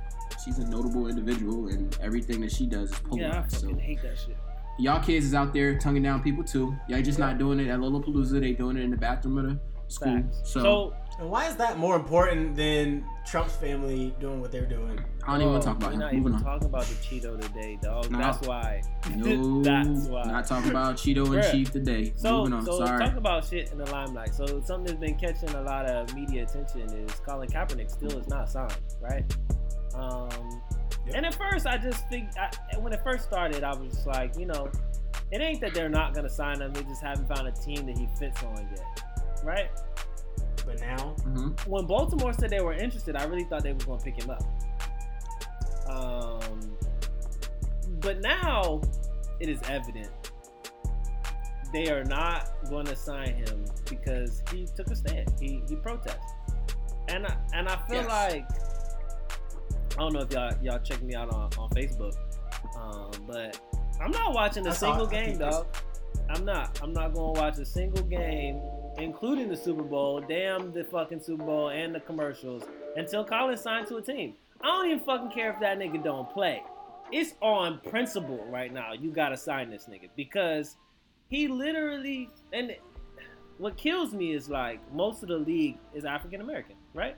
she's a notable individual and everything that she does is Yeah, I fucking so hate that shit. Y'all kids is out there tonguing down people too. Y'all just not doing it at Lollapalooza. They doing it in the bathroom of the school. Facts. So, So, And why is that more important than Trump's family doing what they're doing? I don't even want to oh, talk about We're him. not Moving even on. talking about the Cheeto today, dog. No. That's why. No, That's why. not talking about Cheeto and Bruh. Chief today. So, Moving on. so Sorry. talk about shit in the limelight. So something that's been catching a lot of media attention is Colin Kaepernick still is not signed, right? Um, Yep. and at first, I just think I, when it first started, I was just like, you know, it ain't that they're not gonna sign him; they just haven't found a team that he fits on yet, right? But now, hmm When Baltimore said they were interested, I really thought they was gonna pick him up. Um, but now it is evident they are not going to sign him because he took a stand. He he protested, and I, and I feel Yes. like I don't know if y'all y'all check me out on, on Facebook, um, but I'm not watching a single. Game, dog. I'm not. I'm not going to watch a single game, including the Super Bowl. Damn the fucking Super Bowl and the commercials until Colin signed to a team. I don't even fucking care if that nigga don't play. It's on principle right now. You gotta sign this nigga because he literally and what kills me is like most of the league is African American, right?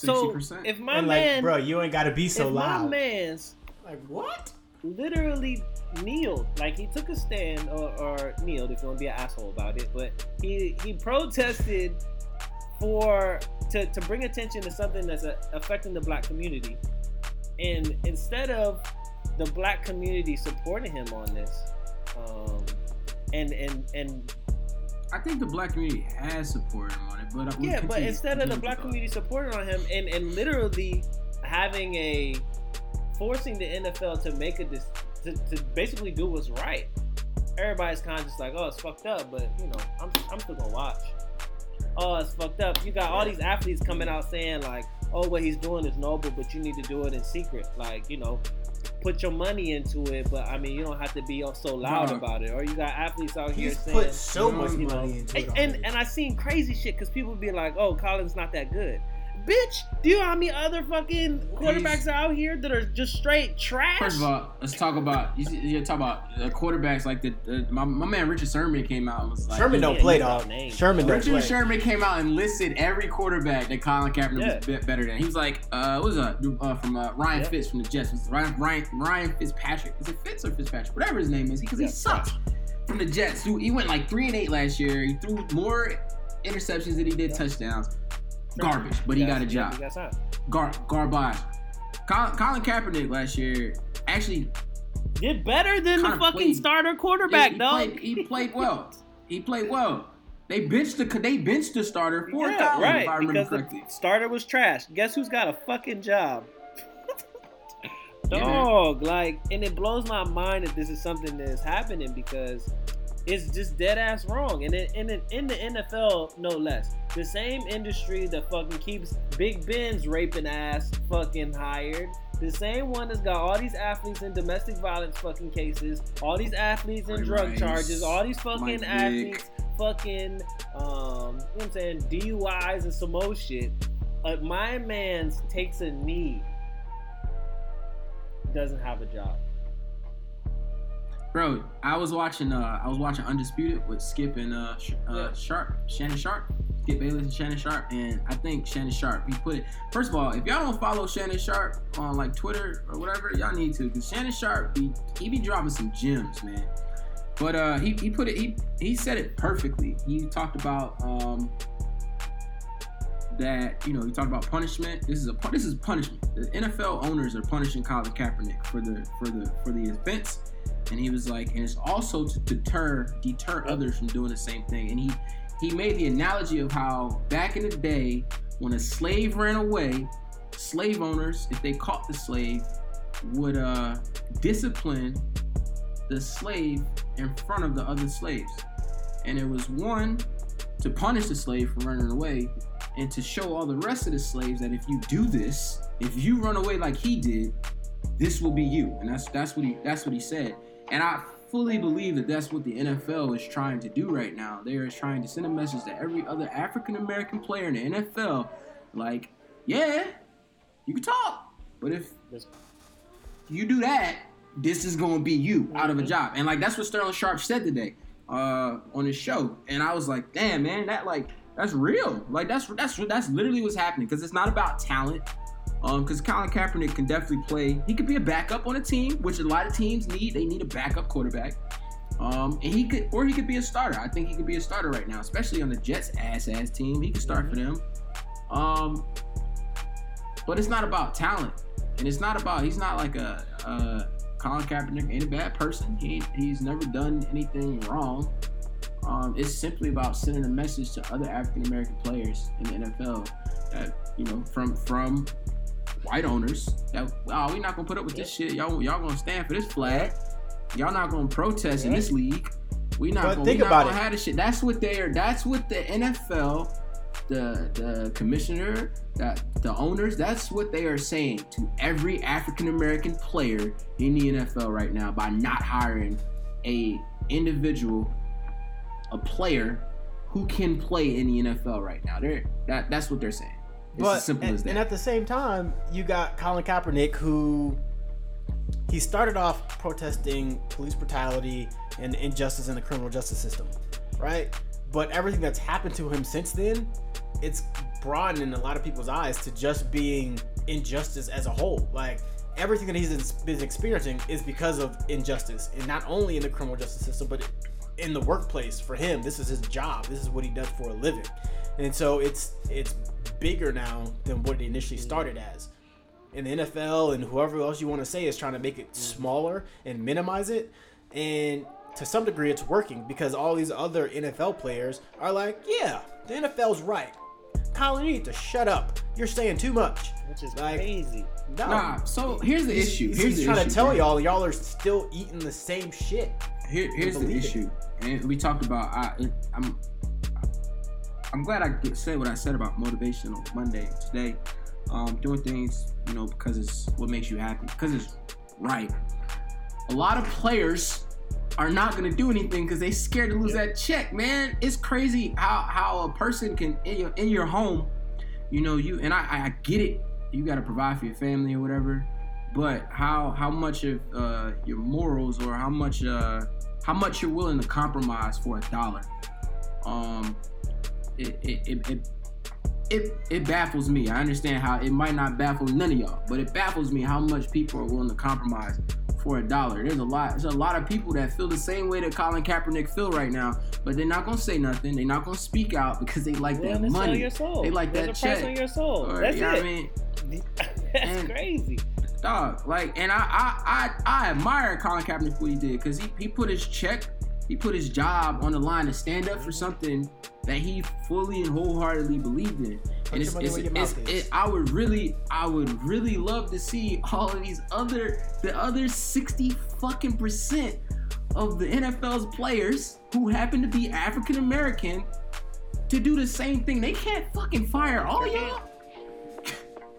Sixty So percent. if my and like, man, bro, you ain't gotta be so if my man's Like what? literally kneeled, like he took a stand or, or kneeled if you want to be an asshole about it, but he he protested for to, to bring attention to something that's uh affecting the black community, and instead of the black community supporting him on this, um, and and and I think the black community has supported him on it, but yeah, but instead of the black community supporting on him and, and literally having a forcing the NFL to make a dis- to, to basically do what's right, everybody's kind of just like, oh, it's fucked up, but you know, I'm I'm still gonna watch. Oh, it's fucked up. You got all these athletes coming out saying like, oh, what he's doing is noble, but you need to do it in secret. Like, you know, put your money into it, but I mean, you don't have to be so loud about it. Or you got athletes out here saying, put so much know, money into it. and, and already. and I seen crazy shit because people be like, "Oh, Colin's not that good." Bitch, do you know how many other fucking quarterbacks are out here that are just straight trash? First of all, let's talk about you. See, you talk about uh, quarterbacks like the, the my, my man Richard Sherman came out and was like Sherman don't play, he's not dog. named. Sherman don't Richard play. Sherman came out and listed every quarterback that Colin Kaepernick Yeah. was be- better than. He was like, uh, what was that? Uh, from uh, Ryan Yeah. Fitz from the Jets. Was Ryan, Ryan Ryan Fitzpatrick. Is it Fitz or Fitzpatrick? Whatever his name is, because he Yeah, sucks. From the Jets, who he went like three and eight last year. He threw more interceptions than he did Yeah. touchdowns. Garbage, but he got a job. Gar- garbage. Colin, Colin Kaepernick last year actually Did better than the fucking played- starter quarterback, he, dog. Played, he played well. He played well. They benched the they benched the starter for yeah, Colin, right. if I remember Because correctly. starter was trash. Guess who's got a fucking job? Yeah. Dog, like, and it blows my mind that this is something that is happening because it's just dead ass wrong. And in, in, in the NFL, no less. The same industry that fucking keeps Big Ben's raping ass fucking hired. The same one that's got all these athletes in domestic violence fucking cases, all these athletes in Ray drug Rice, charges, all these fucking athletes fucking um, you know what I'm saying, DUIs and some more shit. Uh, my man's takes a knee, doesn't have a job. Bro, I was watching uh I was watching Undisputed with Skip and uh, Sh- uh Sharpe, Shannon Sharpe, Skip Bayless and Shannon Sharpe, and I think Shannon Sharpe he put it. First of all, if y'all don't follow Shannon Sharpe on like Twitter or whatever, y'all need to, cause Shannon Sharpe he, he be dropping some gems, man. But uh, he, he put it he he said it perfectly. He talked about um, that you know he talked about punishment. This is a this is punishment. The NFL owners are punishing Colin Kaepernick for the for the for the offense, and he was like, and it's also to deter deter others from doing the same thing. And he he made the analogy of how back in the day when a slave ran away, slave owners, if they caught the slave, would uh, discipline the slave in front of the other slaves. And it was one to punish the slave for running away, and to show all the rest of the slaves that if you do this, if you run away like he did, this will be you. And that's that's what he that's what he said. And I fully believe that that's what the NFL is trying to do right now. They are trying to send a message to every other African American player in the NFL, like, yeah, you can talk, but if you do that, this is going to be you out of a job. And like that's what Sterling Sharpe said today uh, on his show, and I was like, damn man, that like that's real. Like that's that's that's literally what's happening because it's not about talent. Um, because Colin Kaepernick can definitely play. He could be a backup on a team, which a lot of teams need. They need a backup quarterback. Um, and he could, or he could be a starter. I think he could be a starter right now, especially on the Jets ass ass team. He could start for them. Um, but it's not about talent, and it's not about. He's not like a. a Colin Kaepernick ain't a bad person. He he's never done anything wrong. Um, it's simply about sending a message to other African American players in the NFL that you know from from white owners that oh we not gonna put up with this shit. Y'all y'all gonna stand for this flag. Y'all not gonna protest in this league. We not But gonna, think we not about gonna it. have this shit. That's what they're. That's what the NFL, the the commissioner, that the owners. That's what they are saying to every African American player in the NFL right now by not hiring a individual, a player who can play in the NFL right now. They're that that's what they're saying. It's but as simple and, as that. and at the same time, you got Colin Kaepernick who he started off protesting police brutality and injustice in the criminal justice system, right? But everything that's happened to him since then, it's broadened in a lot of people's eyes to just being injustice as a whole. Like everything that he's been experiencing is because of injustice, and not only in the criminal justice system, but in the workplace. For him, this is his job. This is what he does for a living, and so it's it's bigger now than what it initially started as. And the NFL and whoever else you want to say is trying to make it mm-hmm. smaller and minimize it, and to some degree, it's working because all these other NFL players are like, yeah, the NFL's right. Colin, you need to shut up. You're saying too much. Which is Like, crazy. No. Nah, so here's the He's- issue. Here's he's the trying issue, to tell bro. y'all, y'all are still eating the same shit. Here, here's the issue, and we talked about. I, I'm, I'm glad I said what I said about motivation on Monday today. Um, doing things, you know, because it's what makes you happy, because it's right. A lot of players are not gonna do anything because they scared to lose that check, man. It's crazy how how a person can in your in your home, you know, you and I I get it. You got to provide for your family or whatever, but how how much of uh, your morals or how much uh, how much you're willing to compromise for a dollar. Um, it it, it, it it it baffles me. I understand how it might not baffle none of y'all, but it baffles me how much people are willing to compromise for a dollar. There's a lot. There's a lot of people that feel the same way that Colin Kaepernick feel right now, but they're not gonna say nothing. They're not gonna speak out because they like that money. your soul. They like There's that a price check. on your soul. Or, That's you know it. I mean? That's And- crazy. Dog. Like, and I I I, I admire Colin Kaepernick for what he did because he, he put his check, he put his job on the line to stand up for something that he fully and wholeheartedly believed in. Put and it's, it's, it's, it, I would really, I would really love to see all of these other, the other sixty fucking percent of the NFL's players who happen to be African American to do the same thing. They can't fucking fire all y'all.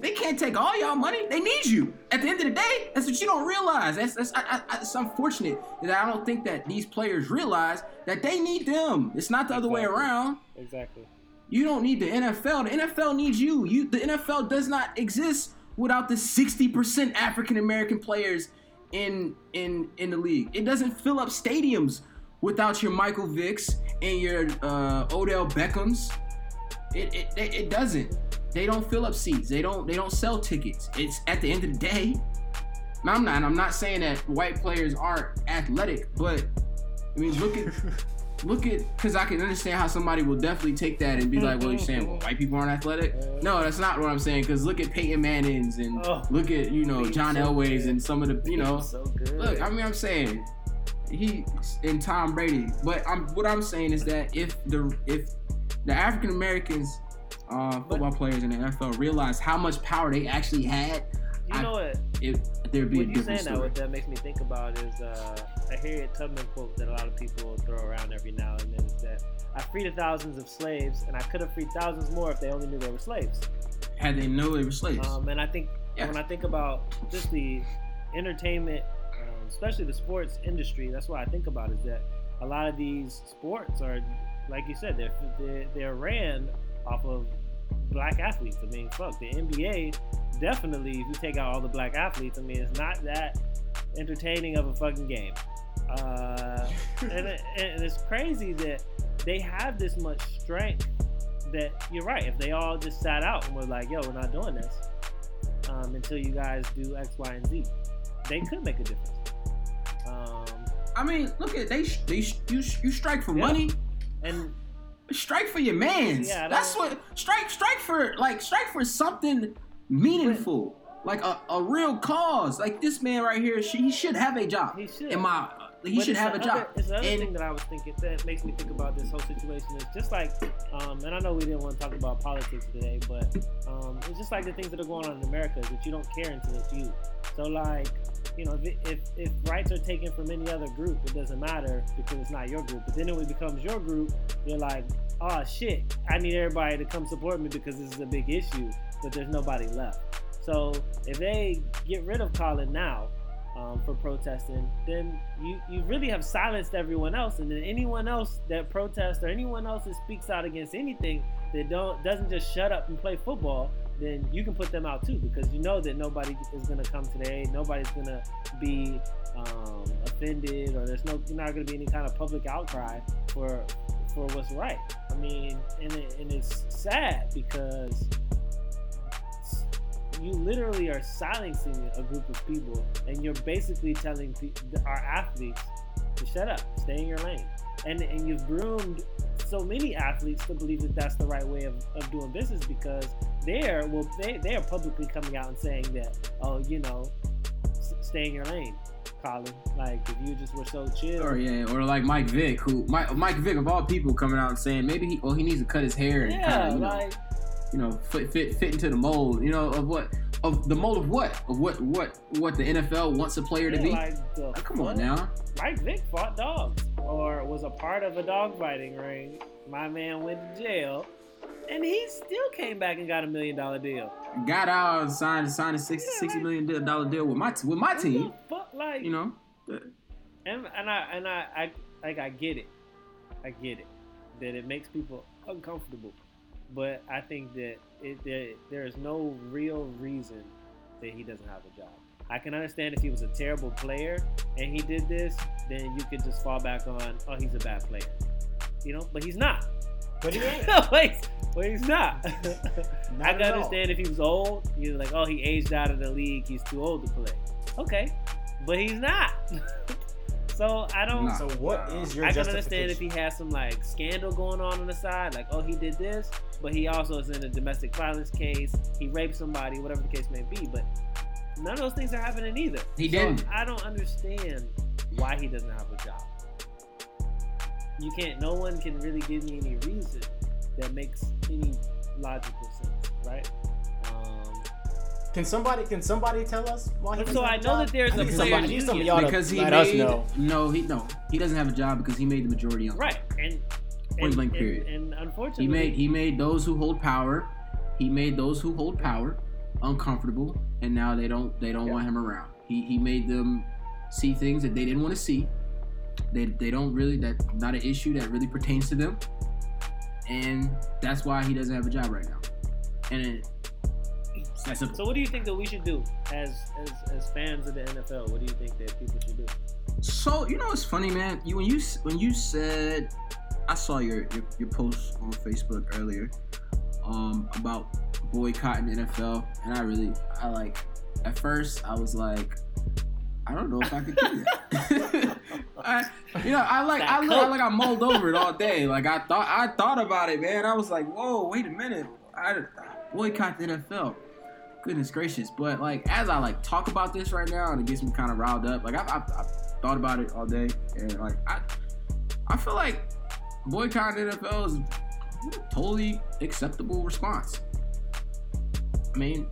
They can't take all y'all money. They need you. At the end of the day, that's what you don't realize. That's, that's I, I, it's unfortunate that I don't think that these players realize that they need them. It's not the other way around. Exactly. You don't need the NFL. The NFL needs you. You the NFL does not exist without the 60% African American players in in in the league. It doesn't fill up stadiums without your Michael Vicks and your uh, Odell Beckhams. It it it doesn't. They don't fill up seats. They don't they don't sell tickets. It's at the end of the day. Now I'm not I'm not saying that white players aren't athletic, but I mean, look at look at because I can understand how somebody will definitely take that and be like, "Well, you're saying well, white people aren't athletic?" Uh, no, that's not what I'm saying. Because look at Peyton Manning's and Oh. look at you know John so Elway's good. and some of the you know. so good. Look, I mean, I'm saying he and Tom Brady, but I'm what I'm saying is that if the if the African Americans uh, football players in the NFL realize how much power they actually had, you I- know what? it there'd be When a different saying that, what that makes me think about is uh, a Harriet Tubman quote that a lot of people throw around every now and then. Is that I freed thousands of slaves, and I could have freed thousands more if they only knew they were slaves. Had they know they were slaves. Um, and I think Yeah. when I think about just the entertainment, um, especially the sports industry, that's what I think about is that a lot of these sports are, like you said, they're they're, they're ran off of black athletes. I mean, fuck the NBA. Definitely, if you take out all the black athletes, I mean, it's not that entertaining of a fucking game. Uh, and, it- and it's crazy that they have this much strength that you're right. If they all just sat out and were like, "Yo, we're not doing this um, until you guys do X, Y, and Z," they could make a difference. Um, I mean, look at they they you you strike for Yeah. money, and strike for your man's. Yeah, That's what strike strike for like strike for something meaningful, like a, a real cause. Like this man right here, he should have a job. He should. In my, he but should have a job. Other, it's the other And- thing that I was thinking that makes me think about this whole situation is just like, um, and I know we didn't want to talk about politics today, but um, it's just like the things that are going on in America is that you don't care until it's you. So like, you know, if, if if rights are taken from any other group, it doesn't matter because it's not your group. But then when it becomes your group, you're like, oh shit, I need everybody to come support me because this is a big issue, but there's nobody left. So if they get rid of Colin now, um, for protesting, then you, you really have silenced everyone else, and then anyone else that protests or anyone else that speaks out against anything that don't doesn't just shut up and play football, then you can put them out too because you know that nobody is going to come today. nobody's going to be um, offended, or there's no not going to be any kind of public outcry for for what's right. I mean, and it, and it's sad because you literally are silencing a group of people and you're basically telling our athletes to shut up stay in your lane. And and you've groomed so many athletes to believe that that's the right way of, of doing business because they're well they, they are publicly coming out and saying that oh you know s- stay in your lane Colin. Like if you just were so chill. Or yeah, or like Mike Vick, who Mike, Mike Vick of all people coming out and saying maybe he well he needs to cut his hair and yeah kind of you know. like you know fit, fit fit into the mold you know of what of the mold of what of what what what the NFL wants a player to be. like Oh, come on now. Mike Vick fought dogs or was a part of a dog fighting ring. My man went to jail, and he still came back and got a million dollar deal. Got out and signed signed a 60, Yeah, 60 like- million dollar deal with my with my team. fuck, like, You know, and, and I and I, I like I get it, I get it that it makes people uncomfortable, but I think that it there, there is no real reason that he doesn't have a job. I can understand if he was a terrible player and he did this, then you could just fall back on, oh, he's a bad player, you know. But he's not. But he ain't. Wait, but he's not. Not I can all. understand if he was old. You're like, oh, he aged out of the league. He's too old to play. Okay, but he's not. so I don't. Nah. So what is your I can understand if he has some like scandal going on on the side, like oh he did this, but he also is in a domestic violence case. He raped somebody, whatever the case may be. But none of those things are happening either. He So didn't. I don't understand why he doesn't have a job. You can't. No one can really give me any reason that makes any logical sense, right? Can somebody can somebody tell us why he So doesn't I have know job? that there's I a need players' somebody- I need some of union. to because he let us made know. no he no he doesn't have a job because he made the majority of right, and Point and, blank and, and unfortunately, He made he made those who hold power, he made those who hold power uncomfortable, and now they don't they don't Yeah. want him around. He he made them see things that they didn't want to see. They they don't really that's not an issue that really pertains to them, and that's why he doesn't have a job right now. And it, it's that simple. So what do you think that we should do as as, as fans of the NFL? What do you think that people should do? So you know it's funny, man? You when you when you said, I saw your your, your post on Facebook earlier, um, about boycotting the NFL, and I really I like. At first, I was like, I don't know if I could do that. I, you know, I like I That look coke. like I mulled over it all day. Like I thought I thought about it, man. I was like, whoa, wait a minute. I boycott the NFL. Goodness gracious. But like as I like talk about this right now and it gets me kind of riled up. Like I've, I've, I've thought about it all day and like I I feel like boycotting NFL is a totally acceptable response. I mean,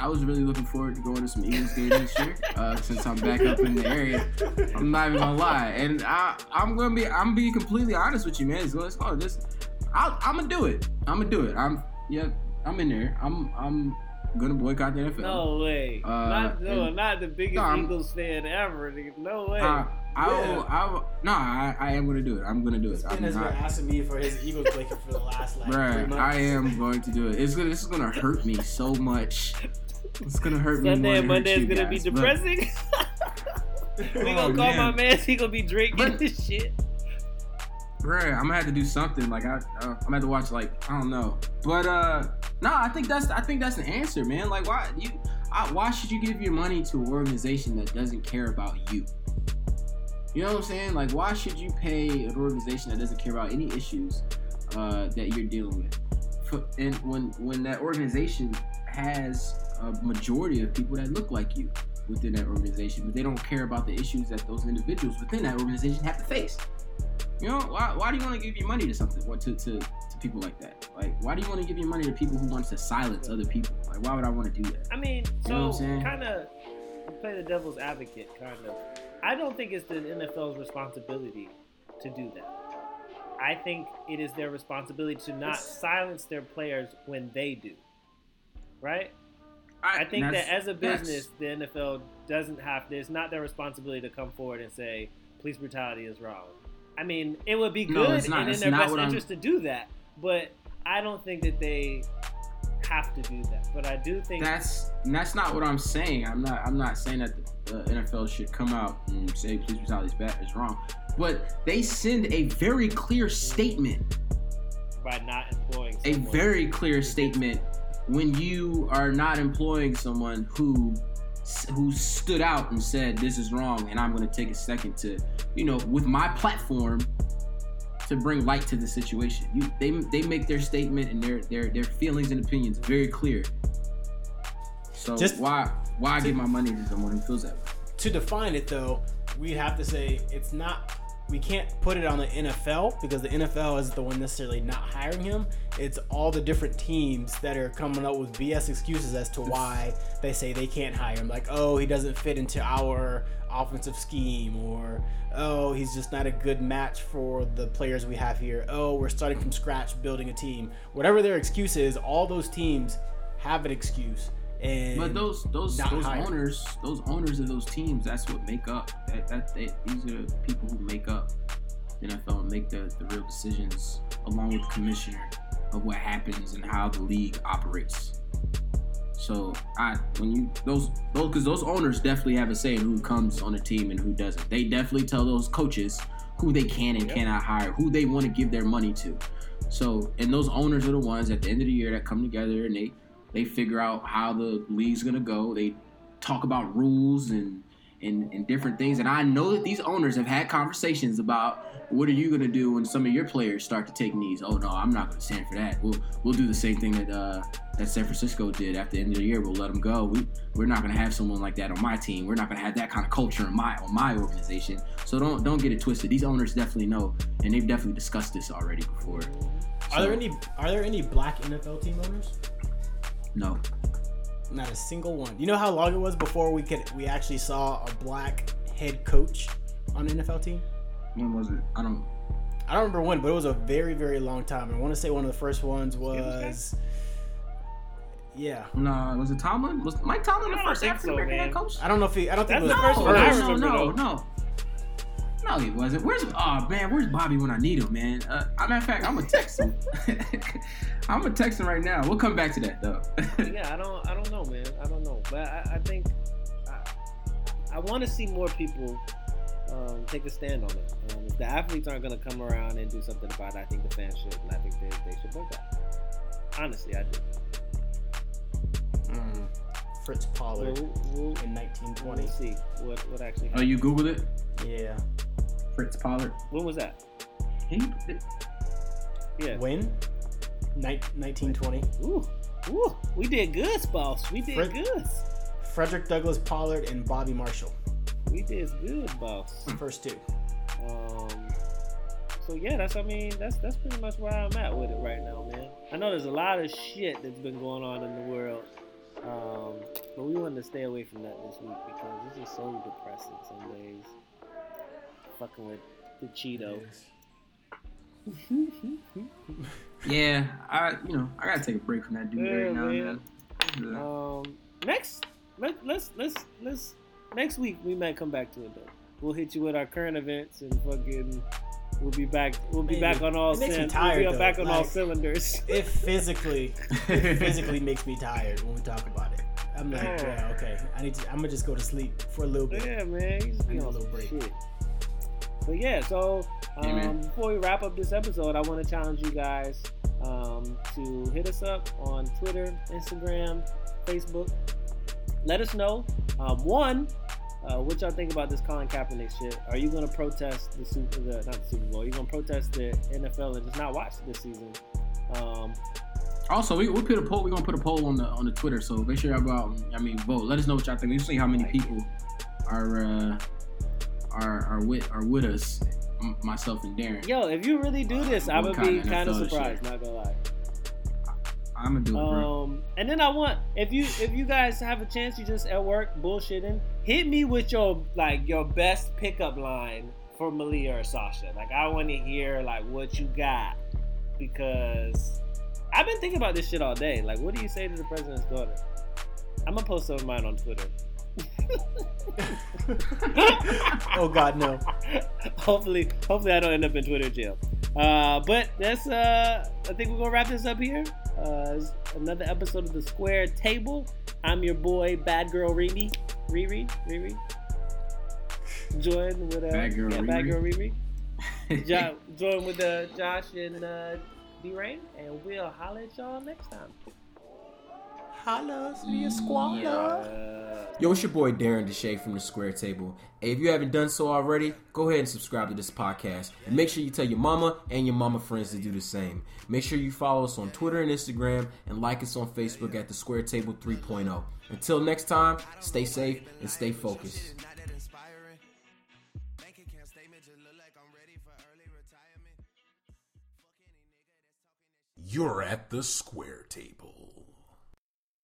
I was really looking forward to going to some Eagles games this year, uh, since I'm back up in the area. I'm not even gonna lie, and I, I'm gonna be, I'm being completely honest with you, man. So let's go. Just, I'll, I'm gonna do it. I'm gonna do it. I'm, yeah, I'm in there. I'm, I'm gonna boycott the NFL. No way. Uh, not no, and- not the biggest No, Eagles fan ever. No way. Uh, I Yeah. will, I will, no, I, I am gonna do it. I'm gonna do it. Ben I'm has been not, asking me for his Eagles blanket for the last like three Bruh, months. I am going to do it. It's gonna, this is gonna hurt me so much. It's gonna hurt me. Sunday and than it Monday hurts is you gonna be guys, but- depressing. we Oh, gonna call my man. man. He gonna be drinking But- this shit. Bruh, I'm gonna have to do something. Like I, uh, I'm gonna have to watch. Like I don't know, but uh, no, I think that's I think that's the answer, man. Like why you, I, why should you give your money to an organization that doesn't care about you? You know what I'm saying? Like why should you pay an organization that doesn't care about any issues uh, that you're dealing with? And when when that organization has a majority of people that look like you within that organization, but they don't care about the issues that those individuals within that organization have to face. You know, why, why do you want to give your money to something or to, to, to people like that? Like, why do you want to give your money to people who want to silence other people? Like, why would I want to do that? I mean, You know so kind of play the devil's advocate, kind of. I don't think it's the NFL's responsibility to do that. I think it is their responsibility to not silence their players when they do. Right? I think that as a business, the NFL doesn't have. It's not their responsibility to come forward and say police brutality is wrong. I mean, it would be No, good and in their best what I'm- interest to do that, but I don't think that they have to do that. But I do think That's that's not what I'm saying. I'm not I'm not saying that the, the NFL should come out and say police brutality is bad is wrong, but they send a very clear statement by not employing a very clear statement when you are not employing someone who who stood out and said this is wrong and I'm going to take a second to you know with my platform to bring light to the situation. You they they make their statement and their their their feelings and opinions very clear. So Just- why why give my money to someone who feels that way? to define it though, we'd have to say it's not. We can't put it on the NFL because the NFL is the one necessarily not hiring him. It's all the different teams that are coming up with BS excuses as to why they say they can't hire him. Like, oh, he doesn't fit into our offensive scheme, or oh, he's just not a good match for the players we have here. Oh, we're starting from scratch building a team. Whatever their excuse is, all those teams have an excuse. And But those those those owners, those owners of those teams, that's what make up. That, that they, these are the people who make up the NFL and make the, the real decisions, along with the commissioner, of what happens and how the league operates. So I when you those those because those owners definitely have a say in who comes on a team and who doesn't. They definitely tell those coaches who they can and Yep. cannot hire, who they want to give their money to. So and those owners are the ones at the end of the year that come together and they they figure out how the league's gonna go. They talk about rules and and, and different things. And I know that these owners have had conversations about what are you gonna do when some of your players start to take knees. Oh no, I'm not gonna stand for that. We'll we'll do the same thing that uh, that San Francisco did at the end of the year. We'll let them go. We we're not gonna have someone like that on my team. We're not gonna have that kind of culture in my on my organization. So don't don't get it twisted. These owners definitely know, and they've definitely discussed this already before. Are there any are there any black NFL team owners? No. Not a single one. You know how long it was before we could we actually saw a black head coach on an NFL team? When was it? I don't. I don't remember when, but it was a very very long time. I want to say one of the first ones was yeah. No, was it Tomlin? Was Mike Tomlin the first African American man. head coach? I don't know if he I don't think That's it was the first the one I no, no, no. No, he wasn't. Where's oh man, where's Bobby when I need him, man? Uh, matter of fact, I'm gonna text him. I'm gonna text him right now. We'll come back to that though. yeah, I don't, I don't know, man. I don't know, but I, I think I, I want to see more people um, take a stand on it. Um, if the athletes aren't to come around and do something about it, I think the fans should, and I think they, they should boycott. Honestly, I do. Fritz Pollard Well, we'll, in we'll 1920. see what what actually. Oh, Happened. you googled it? Yeah. Fritz Pollard. When was that? He, Yeah. When? Nin- 1920. Ooh, ooh, we did good, boss. We did Fred- good. Frederick Douglass Pollard and Bobby Marshall. We did good, boss. First two. Um, so yeah, that's I mean that's that's pretty much where I'm at with it right now, man. I know there's a lot of shit that's been going on in the world, um, but we wanted to stay away from that this week because this is so depressing some days. Fucking with the Cheeto. yeah, I you know I gotta take a break from that dude Yeah, right now, man. man. Yeah. Um, next, let, let's let's let's next week we might come back to it though. We'll hit you with our current events and fucking. We'll be back. We'll be Man, back on all. it makes me cylinders. tired, we'll be though. back on all cylinders. It physically, it physically makes me tired when we talk about it. I'm like, Oh. yeah, okay. I need to. I'm gonna just go to sleep for a little bit. Yeah, man. You just I be need a little break. shit. But yeah, so Yeah, man. um, before we wrap up this episode, I want to challenge you guys um, to hit us up on Twitter, Instagram, Facebook. Let us know. Um, one, uh, what y'all think about this Colin Kaepernick shit? Are you gonna protest the Super, the, not the Super Bowl? Are you gonna protest the NFL and just not watch this season? Um, Also, we we put a poll. We're gonna put a poll on the on the Twitter. So make sure y'all go out. I mean, vote. Let us know what y'all think. We see how many people are uh, are are with are with us. Myself and Darren. yo, if you really do this, I would be kind of surprised. year. Not gonna lie. I'm gonna do it, bro. Um, and then I want if you if you guys have a chance, you just at work bullshitting, hit me with your like your best pickup line for Malia or Sasha. Like I want to hear like what you got because I've been thinking about this shit all day. Like, what do you say to the president's daughter? I'm gonna post some of mine on Twitter. oh God, no. hopefully, hopefully I don't end up in Twitter jail. Uh, but that's uh, I think we're gonna wrap this up here. Uh, another episode of the Square Table. I'm your boy, Bad Girl Riri, Riri, Riri. Join with uh, Bad Girl yeah, Bad Riri. Girl Riri. jo- join with uh, Josh and uh, D-Rain, and we'll holler at y'all next time. Holla, me a squatter. Uh, Yo, it's your boy Darren Deshay from the Square Table. Hey, if you haven't done so already, go ahead and subscribe to this podcast. And make sure you tell your mama and your mama friends to do the same. Make sure you follow us on Twitter and Instagram and like us on Facebook at the Square Table 3.0. Until next time, stay safe and stay focused. Not that inspiring. Bank account statement just look like I'm ready for early retirement. Fuck any nigga that's talking that You're at the Square Table.